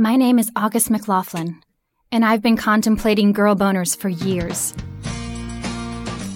My name is August McLaughlin, and I've been contemplating girl boners for years.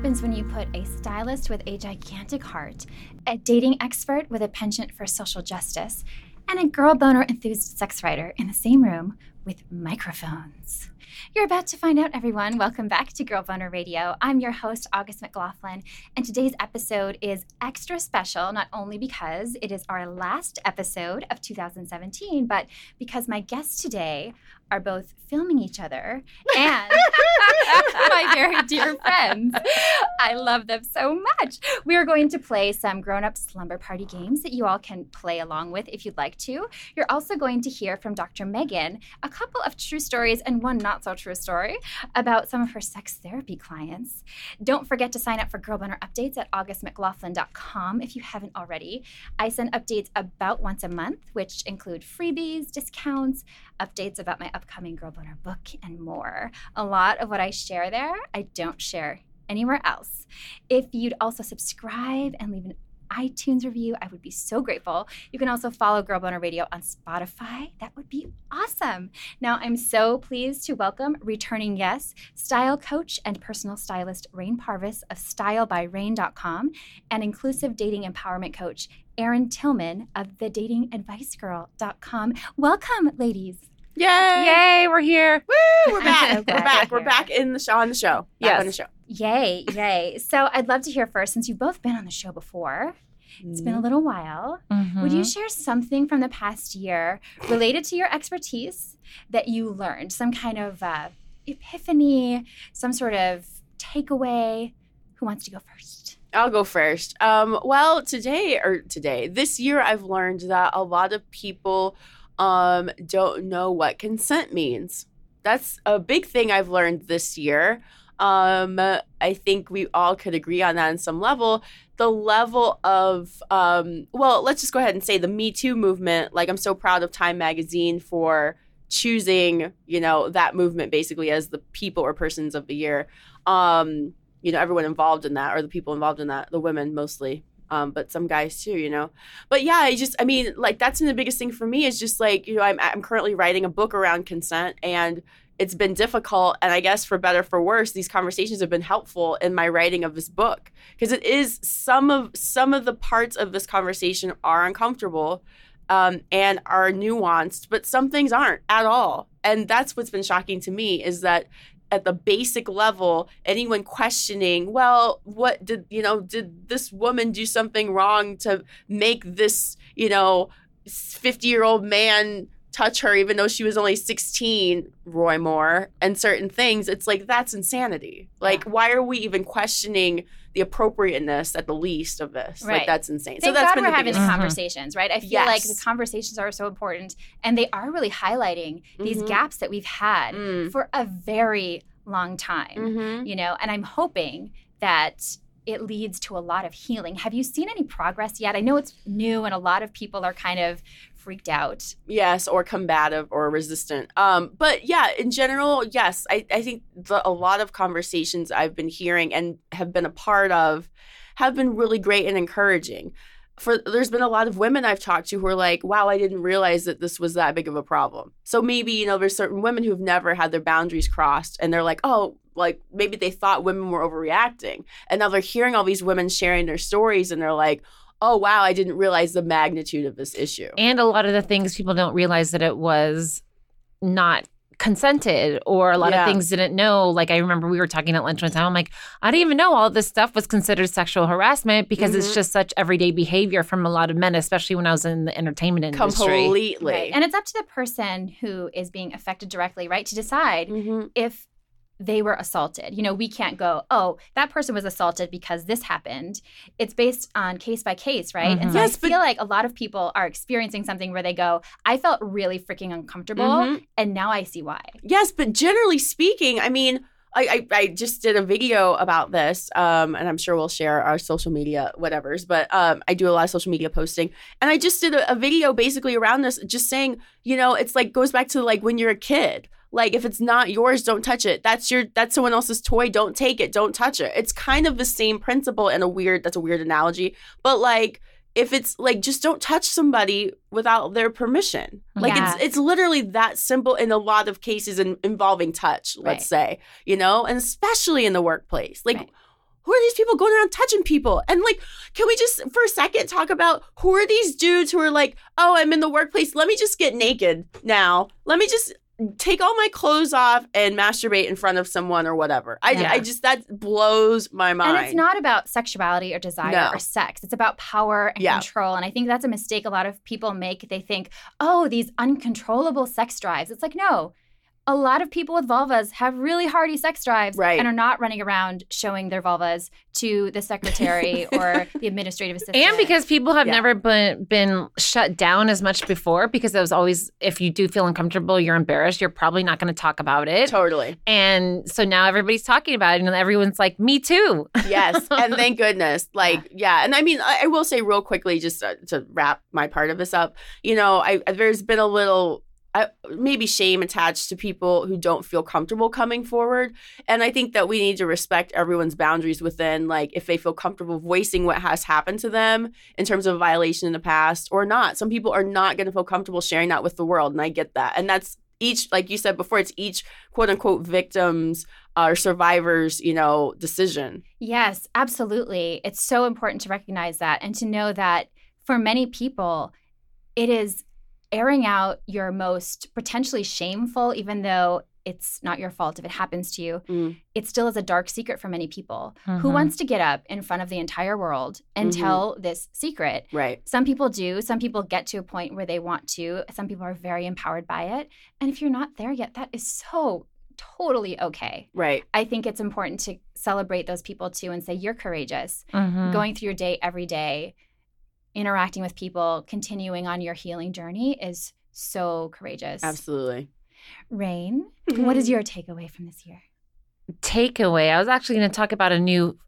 Happens when you put a stylist with a gigantic heart, a dating expert with a penchant for social justice, and a girl boner enthused sex writer in the same room with microphones? You're about to find out, everyone. Welcome back to Girl Boner Radio. I'm your host, August McLaughlin, and today's episode is extra special, not only because it is our last episode of 2017, but because my guests today are both filming each other and my very dear friends. I love them so much. We are going to play some grown up slumber party games that you all can play along with if you'd like to. You're also going to hear from Dr. Megan a couple of true stories and one not so true story about some of her sex therapy clients. Don't forget to sign up for Girl Boner updates at augustmclaughlin.com if you haven't already. I send updates about once a month, which include freebies, discounts, updates about my upcoming Girl Boner book, and more. A lot of what I share there, I don't share anywhere else. If you'd also subscribe and leave an iTunes review, I would be so grateful. You can also follow Girl Boner Radio on Spotify. That would be awesome. Now, I'm so pleased to welcome returning guest, style coach and personal stylist Rain Parvis of StyleByRain.com and inclusive dating empowerment coach Erin Tillman of TheDatingAdviceGirl.com. Welcome, ladies. Yay! Yay, we're here. Woo! We're back. so we're back. you're We're back in the show on the show. Back Yes. on the show. Yay, yay. So I'd love to hear first, since you've both been on the show before, it's been a little while. Would you share something from the past year related to your expertise that you learned? Some kind of uh, epiphany, some sort of takeaway? Who wants to go first? I'll go first. Um, well, today or today, this year, I've learned that a lot of people um, don't know what consent means. That's a big thing I've learned this year. Um, I think we all could agree on that on some level. The level of, um, well, let's just go ahead and say the Me Too movement. Like, I'm so proud of Time Magazine for choosing, you know, that movement basically as the people or persons of the year. Um, you know everyone involved in that or the people involved in that the women mostly um, but some guys too you know? But yeah i just i mean like that's been the biggest thing for me is just like you know i'm, I'm currently writing a book around consent and it's been difficult and i guess for better for worse these conversations have been helpful in my writing of this book. Because it is some of some of the parts of this conversation are uncomfortable um, and are nuanced but some things aren't at all. And that's what's been shocking to me is that at the basic level anyone questioning well what did you know did this woman do something wrong to make this you know 50 year old man touch her even though she was only 16 roy moore and certain things? It's like that's insanity. Like why are we even questioning the appropriateness at the least of this Right. like that's insane Thank so that's God been we're the having biggest the Mhm. conversations, right? I feel like the conversations are so important and they are really highlighting these Mhm. gaps that we've had Mm. for a very long time. Mhm. you know and i'm hoping that it leads to a lot of healing have you seen any progress yet i know it's new and a lot of people are kind of freaked out. Yes or combative or resistant. Um but yeah in general yes i, I think the, a lot of conversations i've been hearing and have been a part of have been really great and encouraging. For there's been a lot of women i've talked to who are like wow i didn't realize that this was that big of a problem. So maybe you know there's certain women who've never had their boundaries crossed and they're like oh like maybe they thought women were overreacting. And now they're hearing all these women sharing their stories and they're like oh wow i didn't realize the magnitude of this issue And a lot of the things people don't realize that it was not consented or a lot Yeah. of things didn't know. Like I remember we were talking at lunch one time. I'm like, I didn't even know all this stuff was considered sexual harassment because it's Mhm. just such everyday behavior from a lot of men, especially when I was in the entertainment industry. completely right and it's up to the person who is being affected directly right to decide Mhm. if they were assaulted. You know, we can't go, oh, that person was assaulted because this happened. It's based on case by case, right? And so Yes, I but- feel like a lot of people are experiencing something where they go, I felt really freaking uncomfortable, Mhm. and now I see why. Yes, but generally speaking, I mean, I, I, I just did a video about this, um, and I'm sure we'll share our social media whatevers. But um, I do a lot of social media posting, and I just did a, a video basically around this, just saying, you know, it's like goes back to like when you're a kid. Like if it's not yours, don't touch it. That's your that's someone else's toy. Don't take it. Don't touch it. It's kind of the same principle and a weird that's a weird analogy, but like if it's like just don't touch somebody without their permission. Mm-hmm. Like Yeah. it's it's literally that simple in a lot of cases in, involving touch, let's say, you know, and especially in the workplace. Like Right. who are these people going around touching people? And like, can we just for a second talk about who are these dudes who are like, oh, I'm in the workplace. Let me just get naked now. Let me just take all my clothes off and masturbate in front of someone or whatever. I, Yeah. I just that blows my mind. And it's not about sexuality or desire No. or sex. It's about power and Yeah. control. And I think that's a mistake a lot of people make. They think, oh, these uncontrollable sex drives. It's like, no. A lot of people with vulvas have really hardy sex drives Right. and are not running around showing their vulvas to the secretary or the administrative assistant. And because people have Yeah. never been been shut down as much before, because it was always if you do feel uncomfortable, you're embarrassed, you're probably not going to talk about it. totally. And so now everybody's talking about it, and everyone's like, "Me too." yes and thank goodness like yeah and i mean i, I will say real quickly just uh, to wrap my part of this up you know i there's been a little uh, maybe shame attached to people who don't feel comfortable coming forward. And i think that we need to respect everyone's boundaries within like if they feel comfortable voicing what has happened to them in terms of a violation in the past or not. Some people are not going to feel comfortable sharing that with the world and i get that. And that's each like you said before it's each quote unquote victims uh, or survivors you know decision. Yes, absolutely. It's so important to recognize that and to know that for many people, it is airing out your most potentially shameful, even though it's not your fault if it happens to you. Mm. It still is a dark secret for many people. Who Mhm. wants to get up in front of the entire world and Mhm. tell this secret? right Some people do. Some people get to a point where they want to. Some people are very empowered by it. And if you're not there yet, that is so totally okay. right I think it's important to celebrate those people too and say, you're courageous. Mhm. Going through your day every day, interacting with people, continuing on your healing journey is so courageous. Absolutely. Rain, what is mm-hmm. your takeaway from this year? takeaway. I was actually going to talk about a new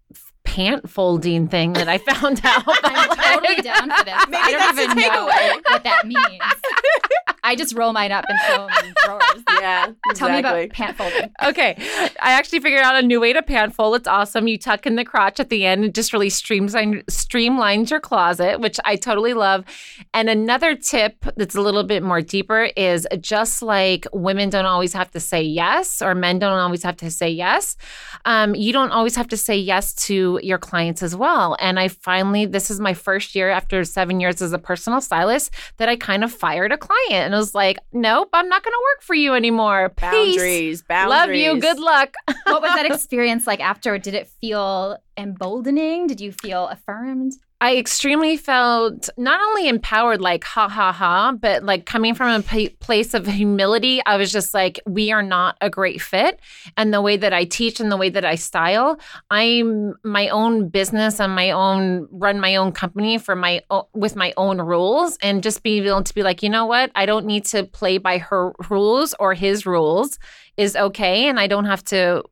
pant folding thing that I found out. I'm totally down for this. Maybe I don't even know takeaway. what that means. I just roll mine up and throw them in drawers. Yeah. Tell me about pant folding. Okay. I actually figured out a new way to pant fold. It's awesome. You tuck in the crotch at the end. It just really streamlines, streamlines your closet, which I totally love. And another tip that's a little bit more deeper is just like women don't always have to say yes or men don't always have to say yes, um, you don't always have to say yes to your clients as well. And I finally, this is my first year after seven years as a personal stylist that I kind of fired a client and it was like, nope, I'm not going to work for you anymore. Peace. boundaries. Boundaries. Love you. Good luck. What was that experience like after? Did it feel emboldening? Did you feel affirmed? I extremely felt not only empowered, like ha ha ha, but like coming from a p- place of humility. I was just like, we are not a great fit. And the way that I teach and the way that I style, I'm my own business and my own run my own company for my o- with my own rules, and just being able to be like, you know what, I don't need to play by her rules or his rules is okay, and I don't have to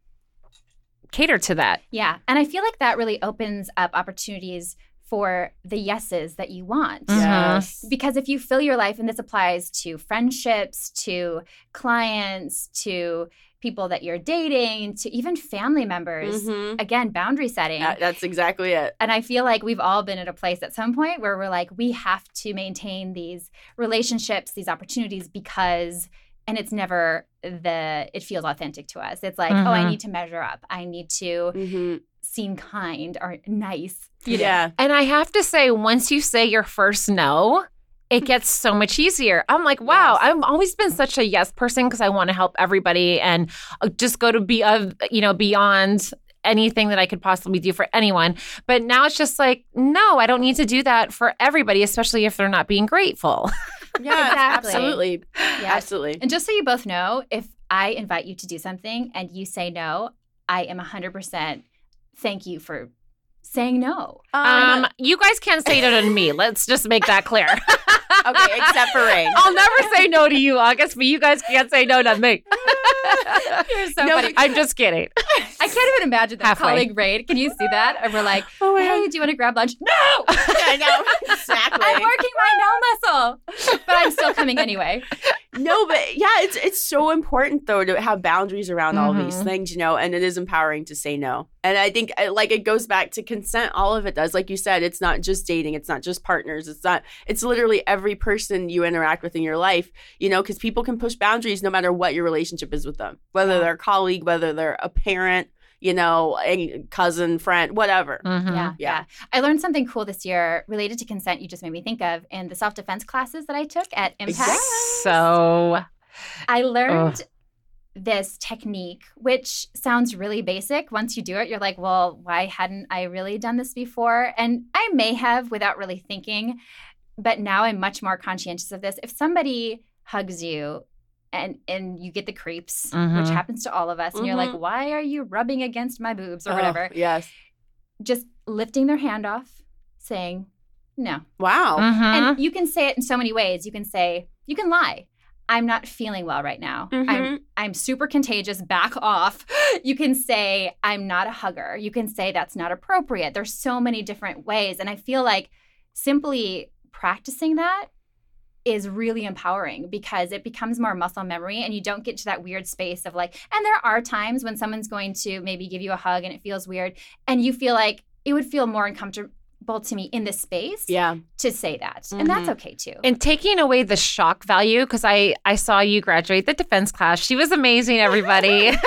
cater to that. Yeah. And I feel like that really opens up opportunities for the yeses that you want. Mhm. Yes. Because if you fill your life, and this applies to friendships, to clients, to people that you're dating, to even family members, Mhm. again, boundary setting. That- that's exactly it. and I feel like we've all been at a place at some point where we're like, we have to maintain these relationships, these opportunities because, and it's never the, it feels authentic to us. It's like, oh, I Mhm. need to measure up. I need to hmm seem kind or nice. you know? Yeah. And I have to say, once you say your first no, it gets so much easier. I'm like, wow, Yes. I've always been such a yes person because I want to help everybody and uh, just go to be, of, you know, beyond anything that I could possibly do for anyone. But now it's just like, no, I don't need to do that for everybody, especially if they're not being grateful. Yeah. Exactly. Absolutely. Yeah. Absolutely. And just so you both know, if I invite you to do something and you say no, I am 100% thank you for saying no. Um, you guys can't say no to me. Let's just make that clear. okay, except for Rain. I'll never say no to you, August, but you guys can't say no to me. You're so No, funny. I'm just kidding. I can't even imagine that Halfway. calling Rain. Can you see that? And we're like, Oh my hey, do you want to grab lunch? No! I know exactly. I'm working my no muscle. But I'm still coming anyway. no, but yeah, it's it's so important though to have boundaries around all these Mhm. things, you know, and it is empowering to say no. And I think uh, like it goes back to consent. All of it does, like you said, it's not just dating, it's not just partners, it's not. It's literally every person you interact with in your life, you know, because people can push boundaries no matter what your relationship is with them, whether they're a colleague, whether they're a parent, you know, a cousin, friend, whatever. Mhm. Yeah, Yeah. yeah. I learned something cool this year related to consent. You just made me think of in the self defense classes that I took at Impact. So, I learned this technique, which sounds really basic. Once you do it, you're like, well, why hadn't I really done this before? And I may have without really thinking, but now I'm much more conscientious of this. If somebody hugs you, and and you get the creeps, which Mhm. happens to all of us, and you're like, Mhm. why are you rubbing against my boobs or Oh, whatever? yes. Just lifting their hand off, saying no, Wow. mhm. and you can say it in so many ways. You can say, you can lie. I'm not feeling well right now. I'm Mhm. I'm super contagious. Back off. You can say I'm not a hugger. You can say that's not appropriate. There's so many different ways and I feel like simply practicing that is really empowering because it becomes more muscle memory and you don't get to that weird space of like and there are times when someone's going to maybe give you a hug and it feels weird and you feel like it would feel more uncomfortable to me in this space Yeah. to say that. And that's mm-hmm. okay too. and taking away the shock value because I I saw you graduate the defense class. She was amazing, everybody.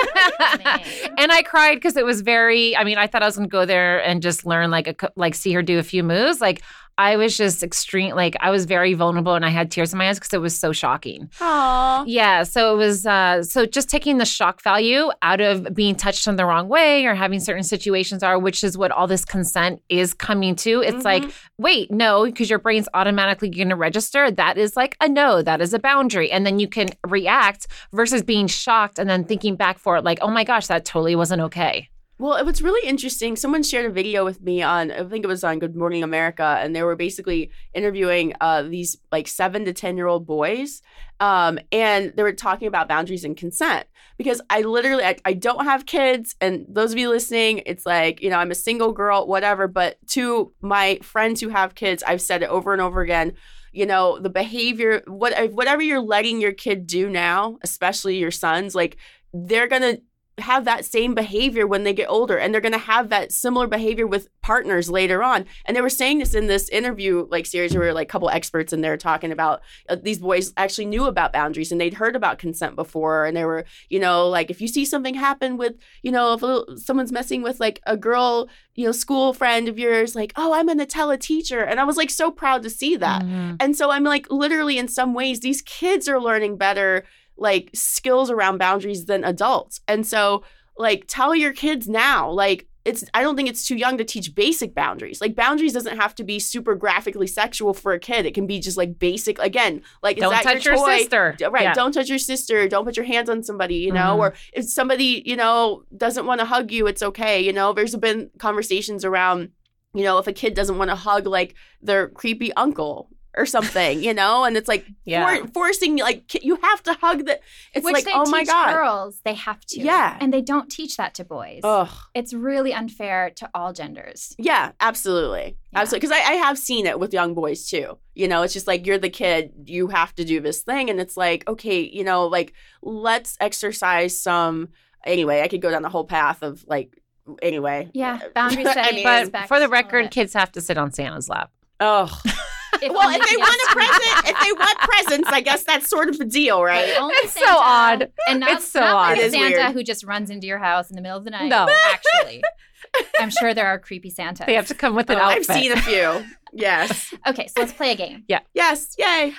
And I cried because it was very. I mean, I thought I was going to go there and just learn like a like see her do a few moves. Like I was just extreme. Like I was very vulnerable and I had tears in my eyes because it was so shocking. Aww. Yeah, so it was uh so just taking the shock value out of being touched in the wrong way or having certain situations are, which is what all this consent is coming to. It's like, wait, no, because your brain's automatically going to register. That is like a no, that is a boundary. And then you can react versus being shocked and then thinking back for it like, oh my gosh, that totally wasn't okay. Well, it was really interesting. Someone shared a video with me on, I think it was on Good Morning America, and they were basically interviewing uh, these like seven to 10 year old boys. Um, and they were talking about boundaries and consent because I literally, I, I don't have kids. And those of you listening, it's like, you know, I'm a single girl, whatever. But to my friends who have kids, I've said it over and over again. You know, the behavior, what, whatever you're letting your kid do now, especially your sons, like they're going to have that same behavior when they get older and they're going to have that similar behavior with partners later on. And they were saying this in this interview like series where like a couple experts in there talking about uh, these boys actually knew about boundaries and they'd heard about consent before. And they were you know like if you see something happen with you know if a little, someone's messing with like a girl you know school friend of yours like oh i'm going to tell a teacher. And i was like so proud to see that. Mhm. and so I'm like, literally, in some ways, these kids are learning better, like, skills around boundaries than adults. And so, like, tell your kids now, like, it's, I don't think it's too young to teach basic boundaries. Like, boundaries doesn't have to be super graphically sexual for a kid. It can be just like basic, again, like, is Don't that touch your, your, sister. Right. Yeah. Don't touch your sister. Don't put your hands on somebody, you know, Mhm. or if somebody, you know, doesn't want to hug you, it's okay. You know, there's been conversations around, you know, if a kid doesn't want to hug like their creepy uncle or something, you know, and it's like Yeah. for- forcing, like, you have to hug the, it's Which like, they oh teach my God. girls, they have to. Yeah. And they don't teach that to boys. Ugh. It's really unfair to all genders. Yeah, absolutely. Yeah. Absolutely. Because I, I have seen it with young boys too. You know, it's just like you're the kid, you have to do this thing. And it's like, okay, you know, like let's exercise some. Anyway, I could go down the whole path of like, anyway. Yeah, boundary I mean- But for the record, kids have to sit on Santa's lap. Oh. If well, if they want a present, if they want presents, I guess that's sort of a deal, right? Only It's so odd. And not, It's so not odd. a It is Santa weird. who just runs into your house in the middle of the night. No. Actually. I'm sure there are creepy Santas. They have to come with an Oh, I've seen a few. Yes. Okay, so let's play a game. Yeah. Yes. Yay.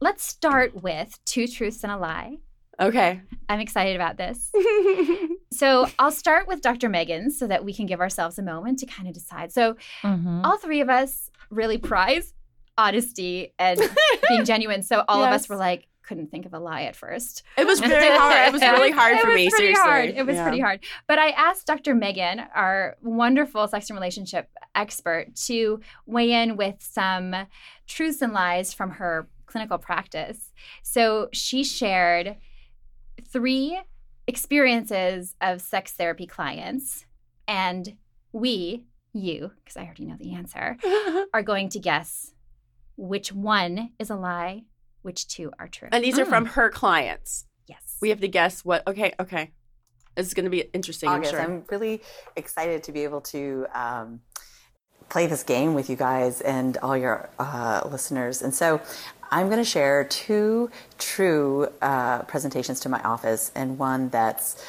Let's start with two truths and a lie. Okay. I'm excited about this. So I'll start with Dr. Megan so that we can give ourselves a moment to kind of decide. So Mhm. all three of us really prize honesty and being genuine. So all of us were like, couldn't think of a lie at first. It was very hard. It was really hard it for was me. pretty seriously, hard. It was Yeah. pretty hard. But I asked Dr. Megan, our wonderful sex and relationship expert, to weigh in with some truths and lies from her clinical practice. So she shared three experiences of sex therapy clients, and we, you, because I already know the answer, are going to guess which one is a lie, which two are true. and these are Mm. from her clients. yes. We have to guess what. Okay, okay. This is going to be interesting. I'm sure. I'm really excited to be able to um, play this game with you guys and all your uh, listeners. And so I'm going to share two true uh, presentations to my office and one that's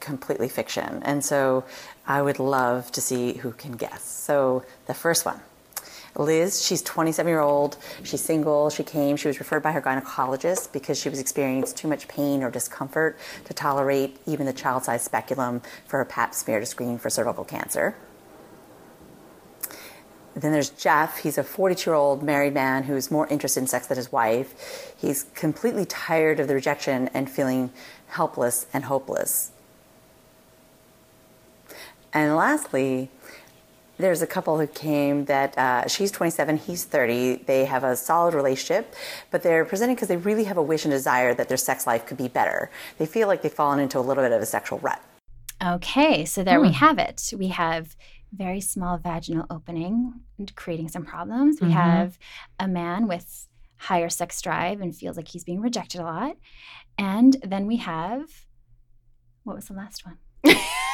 completely fiction. And so I would love to see who can guess. So the first one. Liz, she's 27 year old. She's single. She came. She was referred by her gynecologist because she was experiencing too much pain or discomfort to tolerate even the child-sized speculum for a Pap smear to screen for cervical cancer. Then there's Jeff. He's a 42 year old married man who's more interested in sex than his wife. He's completely tired of the rejection and feeling helpless and hopeless. And lastly, there's a couple who came that uh, she's 27, he's 30. They have a solid relationship, but they're presenting because they really have a wish and desire that their sex life could be better. They feel like they've fallen into a little bit of a sexual rut. Okay, so there we have it. We have very small vaginal opening creating some problems. We Mhm. have a man with higher sex drive and feels like he's being rejected a lot. And then we have what was the last one?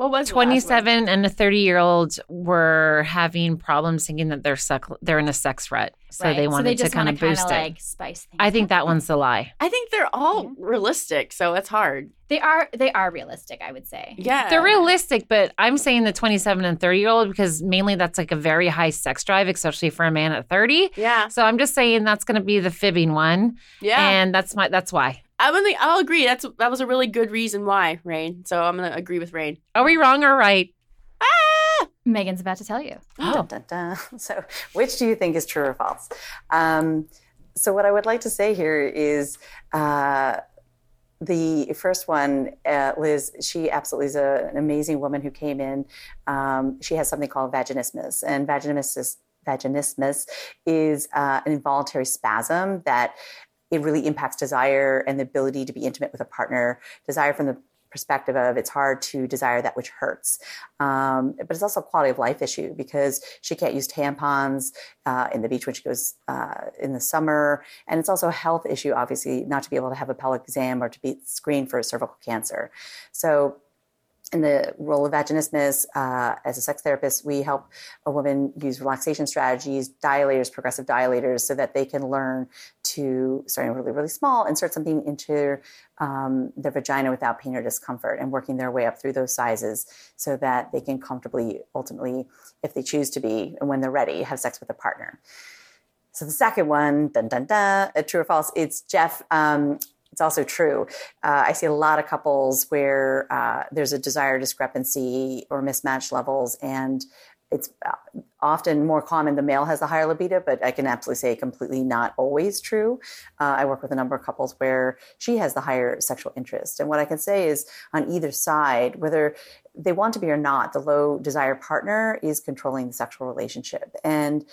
what was the 27 and a 30 year old were having problems thinking that they're suck, they're in a sex rut. So Right, they wanted just to kind of boost kinda, it. like spice things. I think up. that one's the lie. I think they're all realistic, so it's hard. they are they are realistic. I would say. Yeah, They're realistic, but I'm saying the 27 and 30 year old because mainly that's like a very high sex drive, especially for a man at 30. Yeah, So I'm just saying that's going to be the fibbing one, yeah. and that's my that's why. I would. I'll agree. That's that was a really good reason why, Rain. So I'm gonna agree with Rain. Are we wrong or right? Ah! Megan's about to tell you. Oh. Dun, dun, dun. So, which do you think is true or false? Um, so, what I would like to say here is uh, the first one, uh, Liz, she absolutely is a, an amazing woman who came in. Um, she has something called vaginismus, and vaginismus, vaginismus is uh, an involuntary spasm that it really impacts desire and the ability to be intimate with a partner. Desire from the perspective of it's hard to desire that which hurts. Um, but it's also a quality of life issue because she can't use tampons uh, in the beach when she goes uh, in the summer. And it's also a health issue, obviously, not to be able to have a pelvic exam or to be screened for cervical cancer. So, in the role of vaginismus, uh, as a sex therapist, we help a woman use relaxation strategies, dilators, progressive dilators, so that they can learn to, starting really, really small, insert something into um, their vagina without pain or discomfort and working their way up through those sizes so that they can comfortably, ultimately, if they choose to be, and when they're ready, have sex with a partner. So the second one, dun dun dun, true or false? It's Jeff. Um, it's also true. Uh, I see a lot of couples where uh, there's a desire discrepancy or mismatched levels, and it's uh, often more common the male has the higher libido, but I can absolutely say completely not always true. Uh, I work with a number of couples where she has the higher sexual interest. And what I can say is on either side, whether they want to be or not, the low desire partner is controlling the sexual relationship. And,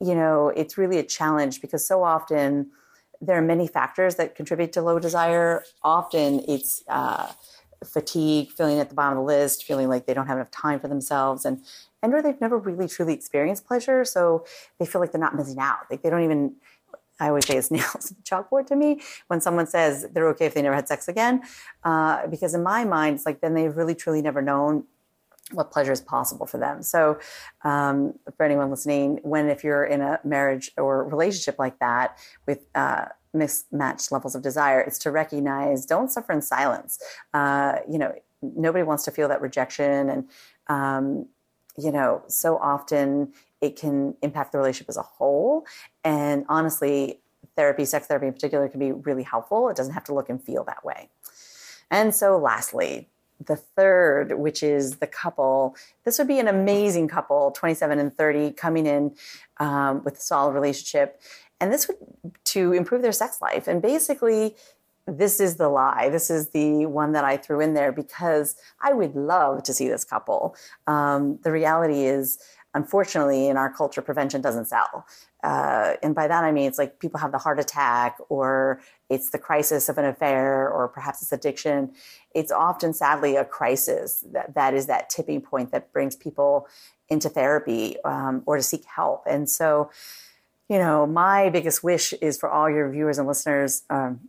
you know, it's really a challenge because so often, there are many factors that contribute to low desire. Often it's uh, fatigue, feeling at the bottom of the list, feeling like they don't have enough time for themselves, and and or they've never really truly experienced pleasure, so they feel like they're not missing out. Like they don't even. I always say it's nails on the chalkboard to me when someone says they're okay if they never had sex again, uh, because in my mind, it's like then they've really truly never known what pleasure is possible for them. So, um, for anyone listening, when if you're in a marriage or relationship like that with uh, mismatched levels of desire, it's to recognize don't suffer in silence. Uh, you know, nobody wants to feel that rejection, and um, you know, so often it can impact the relationship as a whole. And honestly, therapy, sex therapy in particular, can be really helpful. It doesn't have to look and feel that way. And so, lastly, the third, which is the couple, this would be an amazing couple, 27 and 30, coming in um, with a solid relationship. and this would to improve their sex life. And basically, this is the lie. This is the one that I threw in there because I would love to see this couple. Um, the reality is, unfortunately, in our culture, prevention doesn't sell. Uh, and by that I mean it's like people have the heart attack, or it's the crisis of an affair, or perhaps it's addiction. It's often, sadly, a crisis that, that is that tipping point that brings people into therapy um, or to seek help. And so, you know, my biggest wish is for all your viewers and listeners um,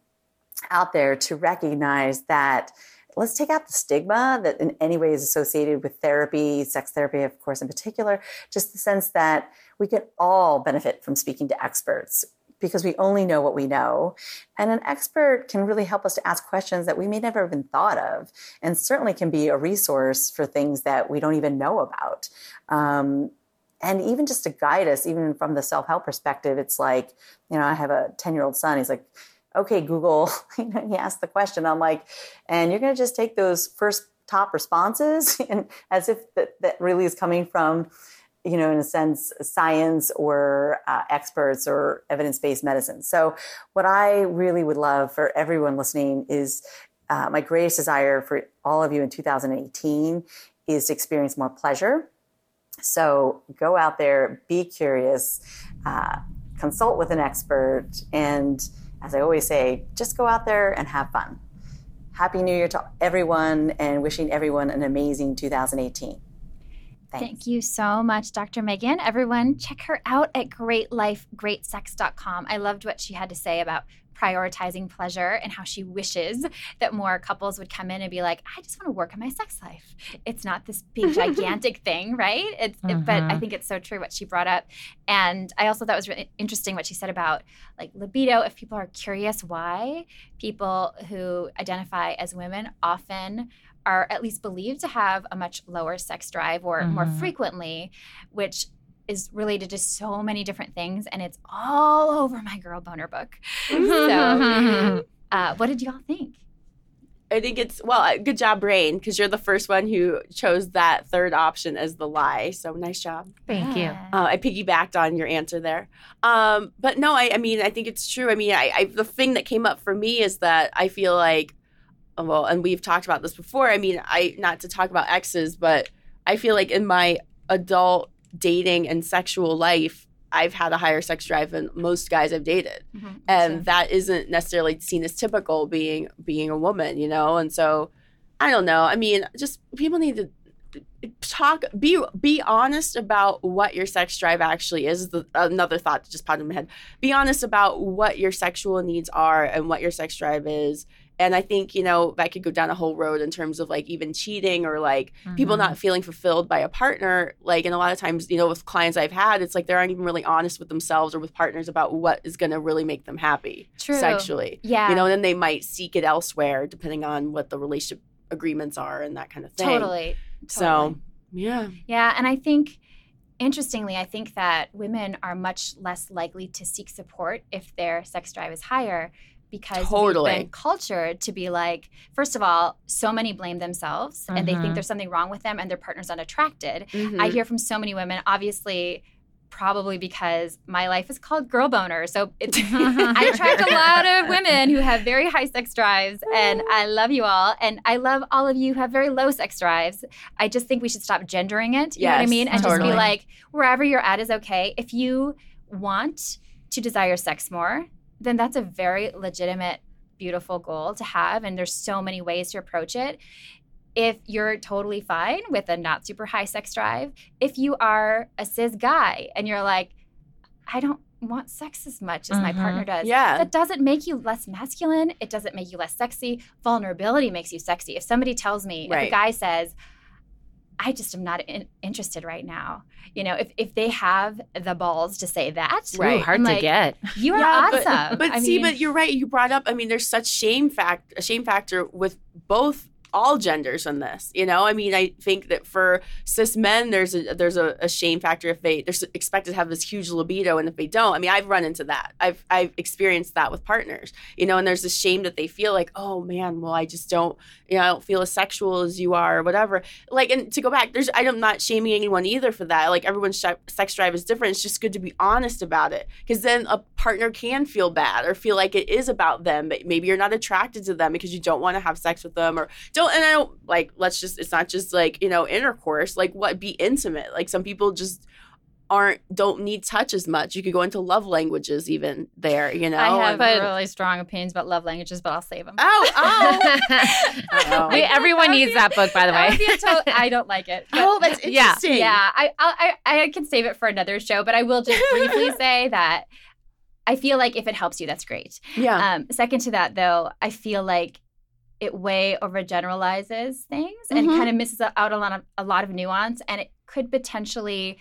out there to recognize that let's take out the stigma that in any way is associated with therapy, sex therapy, of course, in particular, just the sense that we can all benefit from speaking to experts because we only know what we know. And an expert can really help us to ask questions that we may never even thought of, and certainly can be a resource for things that we don't even know about. Um, and even just to guide us, even from the self help perspective, it's like, you know, I have a 10 year old son. He's like, okay, Google, you know, he asked the question. I'm like, and you're going to just take those first top responses and as if that, that really is coming from, you know, in a sense, science or uh, experts or evidence based medicine. So, what I really would love for everyone listening is uh, my greatest desire for all of you in 2018 is to experience more pleasure. So, go out there, be curious, uh, consult with an expert, and as I always say, just go out there and have fun. Happy New Year to everyone and wishing everyone an amazing 2018. Thanks. Thank you so much, Dr. Megan. Everyone, check her out at greatlifegreatsex.com. I loved what she had to say about prioritizing pleasure and how she wishes that more couples would come in and be like, I just want to work on my sex life. It's not this big, gigantic thing, right? It's, it, but I mm-hmm. think it's so true what she brought up. And I also thought it was really interesting what she said about like libido. If people are curious why, people who identify as women often are at least believed to have a much lower sex drive or more frequently, which is related to so many different things, and it's all over my girl boner book. so, uh, what did y'all think? I think it's well, uh, good job, Rain, because you're the first one who chose that third option as the lie. So nice job. Thank you. Uh, I piggybacked on your answer there. Um, but no, I, I mean, I think it's true. I mean, I, I the thing that came up for me is that I feel like, well, and we've talked about this before. I mean, I not to talk about exes, but I feel like in my adult dating and sexual life, I've had a higher sex drive than most guys I've dated, mm-hmm. and that isn't necessarily seen as typical being being a woman, you know. And so, I don't know. I mean, just people need to talk be be honest about what your sex drive actually is the, another thought that just popped in my head be honest about what your sexual needs are and what your sex drive is and i think you know that could go down a whole road in terms of like even cheating or like people Mm-hmm. not feeling fulfilled by a partner like and a lot of times you know with clients i've had it's like they aren't even really honest with themselves or with partners about what is going to really make them happy True. sexually Yeah. you know and then they might seek it elsewhere depending on what the relationship agreements are and that kind of thing Totally. so yeah Yeah, and I think interestingly, I think that women are much less likely to seek support if their sex drive is higher because Totally. we've been cultured to be like, first of all, so many blame themselves and they think there's something wrong with them and their partner's unattracted. Mhm. I hear from so many women, obviously, probably because my life is called girl boner. So I attract a lot of women who have very high sex drives, and I love you all. And I love all of you who have very low sex drives. I just think we should stop gendering it. You know what I mean? And just be like, wherever you're at is okay. If you want to desire sex more, then that's a very legitimate, beautiful goal to have. And there's so many ways to approach it if you're totally fine with a not super high sex drive, if you are a cis guy and you're like, I don't want sex as much as my Mhm. partner does. Yeah. That doesn't make you less masculine. It doesn't make you less sexy. Vulnerability makes you sexy. If somebody tells me, if a guy says, I just am not in- interested right now. You know, if, if they have the balls to say that, Right. Ooh, hard I'm to like, get. you are Yeah, awesome. But, but see, mean, but you're right. You brought up. I mean, there's such shame fact a shame factor with both all genders in this. You know, I mean, I think that for cis men, there's a there's a, a shame factor if they they're expected to have this huge libido, and if they don't, I mean, I've run into that. I've I've experienced that with partners. You know, and there's this shame that they feel like, oh man, well, I just don't, you know, I don't feel as sexual as you are, or whatever. Like, and to go back, there's I'm not shaming anyone either for that. Like, everyone's sex drive is different. It's just good to be honest about it, because then a partner can feel bad or feel like it is about them, but maybe you're not attracted to them because you don't want to have sex with them or don't and I don't like let's just it's not just like, you know, intercourse, like what be intimate. Like some people just aren't don't need touch as much. You could go into love languages even there, you know. I have But- really strong opinions about love languages, but I'll save them. Oh, oh. Oh. Wait, everyone needs that book, by the way. be a to- I don't like it. but- oh, that's Yeah. interesting. Yeah, I, I I I can save it for another show, but I will just briefly say that I feel like if it helps you, that's great. Yeah. Um, second to that, though, I feel like it way overgeneralizes things and Mhm. kind of misses out a lot of a lot of nuance, and it could potentially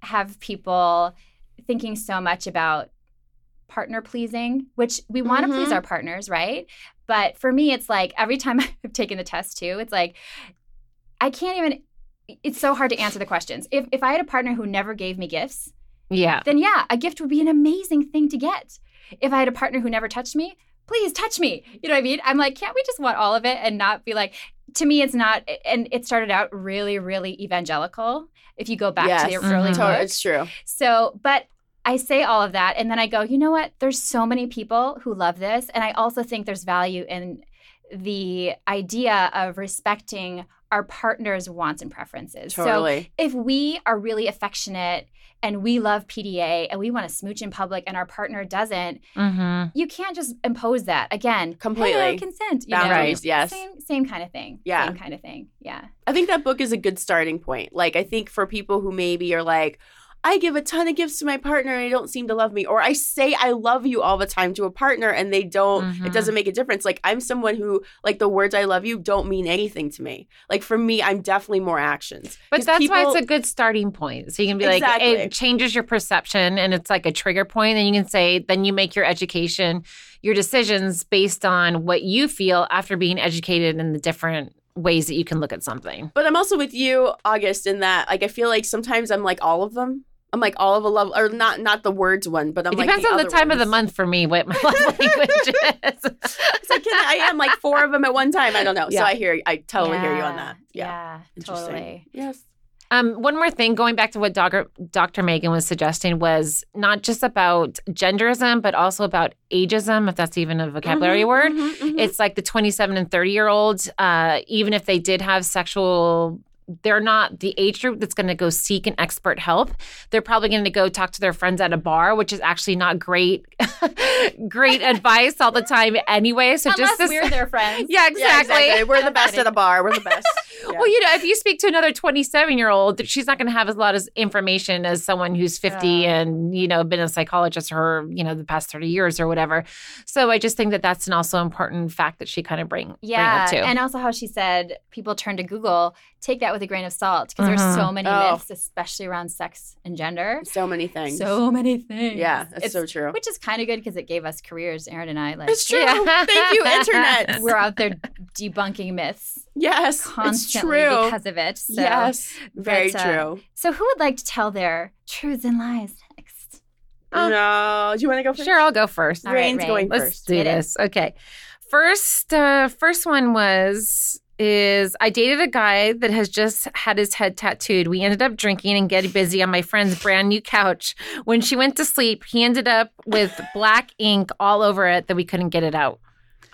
have people thinking so much about partner pleasing, which we want to please Mhm. our partners, right? But for me, it's like every time I've taken the test too, it's like I can't even. It's so hard to answer the questions. If if I had a partner who never gave me gifts, yeah. then yeah, a gift would be an amazing thing to get. If I had a partner who never touched me, please touch me. You know what I mean? I'm like, can't we just want all of it and not be like, to me, it's not, and it started out really, really evangelical. If you go back to the Yes. early Mhm. Totally, it's true. So, but I say all of that, and then I go, you know what? There's so many people who love this. And I also think there's value in the idea of respecting our partner's wants and preferences. So, if we are really affectionate and we love PDA and we want to smooch in public and our partner doesn't, hmm you can't just impose that. Again, Completely. hello, consent. You know? Yes. Same, same kind of thing. Yeah. Same kind of thing. Yeah. I think that book is a good starting point. Like, I think for people who maybe are like, I give a ton of gifts to my partner and they don't seem to love me, or I say I love you all the time to a partner and they don't, Mhm. it doesn't make a difference. Like, I'm someone who, like, the words I love you don't mean anything to me. Like, for me, I'm definitely more actions. But that's why it's a good starting point. So you can be Exactly. like, it changes your perception and it's like a trigger point. And you can say, then you make your education, your decisions based on what you feel after being educated in the different ways that you can look at something. But I'm also with you, August, in that, like, I feel like sometimes I'm like all of them. I'm like all of a love, or not, not the words one, but I'm it like depends on the time of the month for me what my love language is. So can, I am like four of them at one time. I don't know. Yeah. So I hear, I totally hear you on that. Yeah. Yeah. Interesting. totally. Yes. Um, one more thing, going back to what Dr. Dr. Megan was suggesting, was not just about genderism, but also about ageism, if that's even a vocabulary Mhm, word. mhm, mhm. It's like the 27 and 30 year olds, uh, even if they did have sexual, they're not the age group that's going to go seek an expert help. They're probably going to go talk to their friends at a bar, which is actually not great, great advice all the time anyway. So Unless just this, we're their friends. yeah, Yeah, exactly. exactly. We're the best at a bar. We're the best. Yeah. Well, you know, if you speak to another 27 year old, she's not going to have as lot of information as someone who's 50 Yeah. and, you know, been a psychologist for, you know, the past 30 years or whatever. So I just think that that's an also important fact that she kind of bring, Yeah, bring up too. and also how she said people turn to Google. Take that with a grain of salt because Mhm. there's so many Oh. myths, especially around sex and gender. so many things. So many things. yeah, that's It's- so true. Which is kind of good because it gave us careers, Erin and I. Like It's true. Yeah. Thank you, internet. we're out there debunking myths yes, it's true. because of it. So, yes, very but, uh, true. So who would like to tell their truths and lies next? Oh. no, do you want to go first? Sure, I'll go first. All right, Rain's Rain. going Let's first. do Hit it. this. Okay. First, uh, first one was is I dated a guy that has just had his head tattooed. We ended up drinking and getting busy on my friend's brand new couch. When she went to sleep, he ended up with black ink all over it that we couldn't get it out.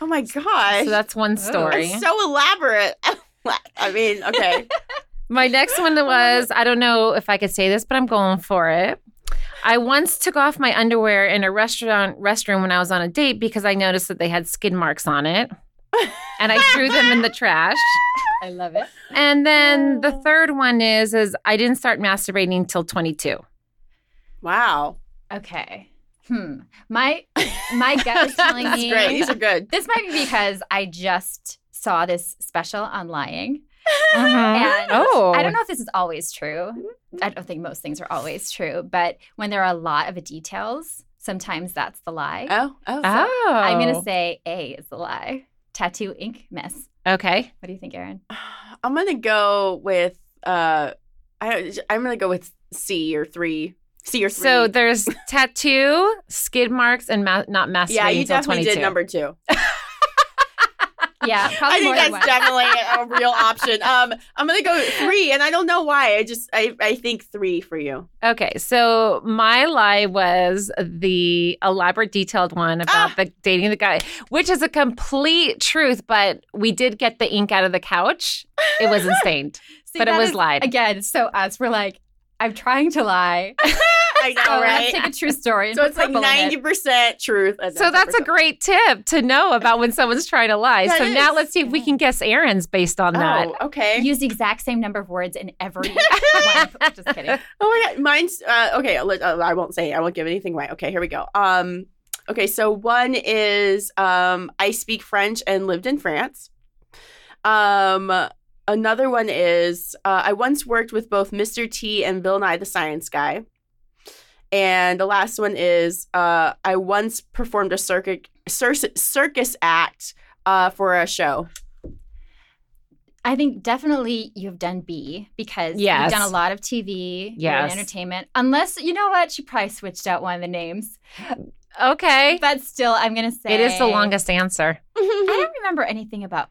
Oh my gosh, So that's one story. It's so elaborate. I mean, okay. My next one was I don't know if I could say this, but I'm going for it. I once took off my underwear in a restaurant restroom when I was on a date because I noticed that they had skid marks on it. And I threw them in the trash. I love it. And then the third one is is I didn't start masturbating till 22. wow, Okay. Hmm. My my gut is telling that's me great. These are good. this might be because I just saw this special on lying. And And I don't know if this is always true. I don't think most things are always true, but when there are a lot of details, sometimes that's the lie. Oh, oh, so- Oh. I'm going to say A is the lie. Tattoo ink mess. Okay. What do you think, Erin? I'm gonna go with uh, I I'm gonna go with C or three. C or three. So there's tattoo, skid marks, and ma- not masturbating yeah, you until definitely 22. did number two. Yeah, probably I think more than that's one. definitely a real option. Um, I'm gonna go three, and I don't know why. I just I I think three for you. Okay, so my lie was the elaborate, detailed one about Ah. the dating the guy, which is a complete truth. But we did get the ink out of the couch. It wasn't stained. See, but it was is- lied. Again, so us, we're like, I'm trying to lie. I know, So let's right? take a true story. So it's like put purple it. ninety percent truth. So that's a great tip to know about when someone's trying to lie. That so now let's see if we can guess Erin's based on that. Oh, okay. Use the exact same number of words in every one. Just kidding. Oh my god, mine's uh, okay. I'll let- uh, I won't say. I won't give anything away. Okay, here we go. Um, okay, so one is um, I speak French and lived in France. Um, another one is uh, I once worked with both Mr. T and Bill Nye the Science Guy. And the last one is uh, I once performed a circus circus, circus act uh, for a show. I think definitely you've done B because Yes. you've done a lot of TV, you're Yes. entertainment. Unless you know what, she probably switched out one of the names. Okay. But still, I'm gonna say It is the longest answer. I don't remember anything about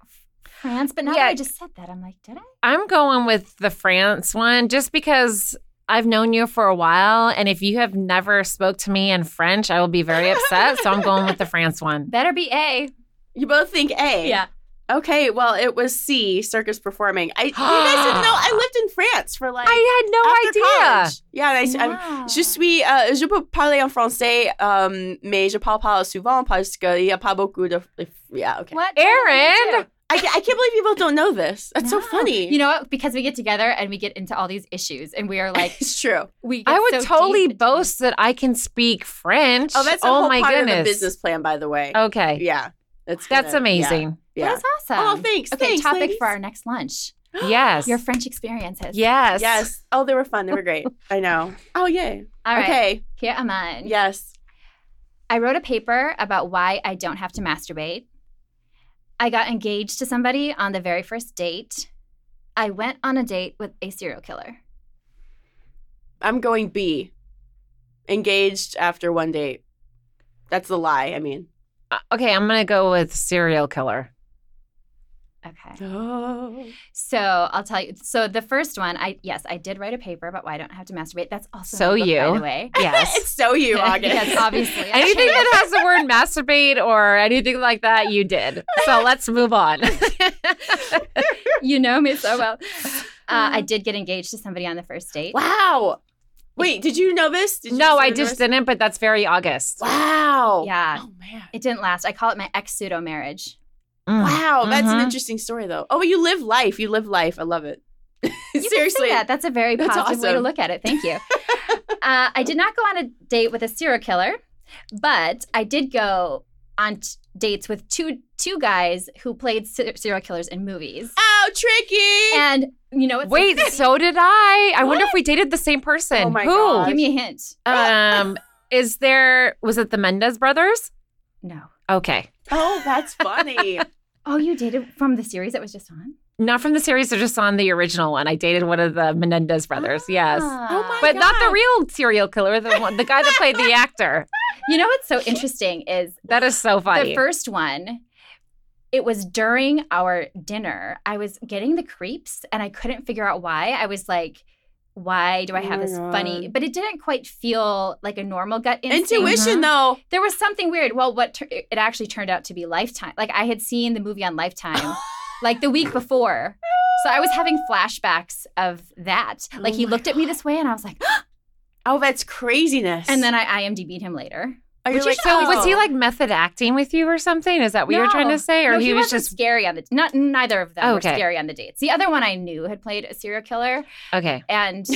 France, but now Yeah. that I just said that, I'm like, did I? I'm going with the France one just because I've known you for a while. And if you have never spoke to me in French, I will be very upset. so I'm going with the France one. Better be A. You both think A. Yeah. Okay, well, it was C, circus performing. I you guys didn't know I lived in France for like I had no idea. college. Yeah, and I, I'm- Wow. je suis euh, je peux parler en français, um, mais je parle pas souvent parce qu'il y a pas beaucoup de yeah, okay. What? Erin! I, I can't believe people don't know this. That's so funny. You know what? Because we get together and we get into all these issues, and we are like, it's true. we. Get I would so totally deep boast that I can speak French. Oh, that's a oh whole my part goodness. of the business plan, by the way. Okay. Yeah, that's That's gonna- amazing. Yeah. yeah. That's awesome. Oh, thanks. Okay, Thanks, topic ladies. for our next lunch: Yes. your French experiences. yes. Yes. Oh, they were fun. They were great. I know. Oh, yay. All right. Okay. Here am I. Yes. I wrote a paper about why I don't have to masturbate. I got engaged to somebody on the very first date. I went on a date with a serial killer. I'm going B. Engaged after one date. That's the lie. I mean. Uh, Okay, I'm going to go with serial killer. Okay. Oh. So I'll tell you. So the first one, I yes, I did write a paper about why I don't have to masturbate. That's also So book, you. by the way. Yes. it's so you, August. yes, obviously anything that has the word masturbate or anything like that, you did. So let's move on. you know me so well. Uh, I did get engaged to somebody on the first date. Wow. Wait, did you know this? Did you no, I just didn't, but that's very August. Wow. Yeah, Oh man. it didn't last. I call it my ex pseudo marriage. Mm. Wow, that's an Mhm. interesting story though. Oh, you live life. You live life. I love it. You can say Seriously. that. That's a very That's positive way to look at it. Thank you. uh, I did not go on a date with a serial killer, but I did go on t- dates with two two guys who played ser- serial killers in movies. Oh, tricky. And you know, it's Wait, so did I. I wonder if we dated the same person. Oh my Who? God. give me a hint. Um, is there? Was it the Menendez brothers? No. Okay, oh, that's funny. Oh, you dated from the series that was just on? not from the series. They're just on the original one. I dated one of the Menendez brothers. Ah. Yes, Oh my god. but not the real serial killer. The one, the guy that played the actor. You know what's so interesting is That is so funny. the first one. It was during our dinner. I was getting the creeps and I couldn't figure out why. I was like, why do I Oh have my this funny? But it didn't quite feel like a normal gut instinct. Intuition mm-hmm. though. There was something weird. Well, what tur- it actually turned out to be Lifetime. Like I had seen the movie on Lifetime like the week before. So I was having flashbacks of that. Like Oh he my looked at me this way and I was like, Oh, that's craziness. and then I IMDb'd him later. Are you like, is so was he oh. like method acting with you or something? Is that what you're trying to say, or No, he, was wasn't just scary on the not neither of them were scary on the dates. The other one I knew had played a serial killer. okay? And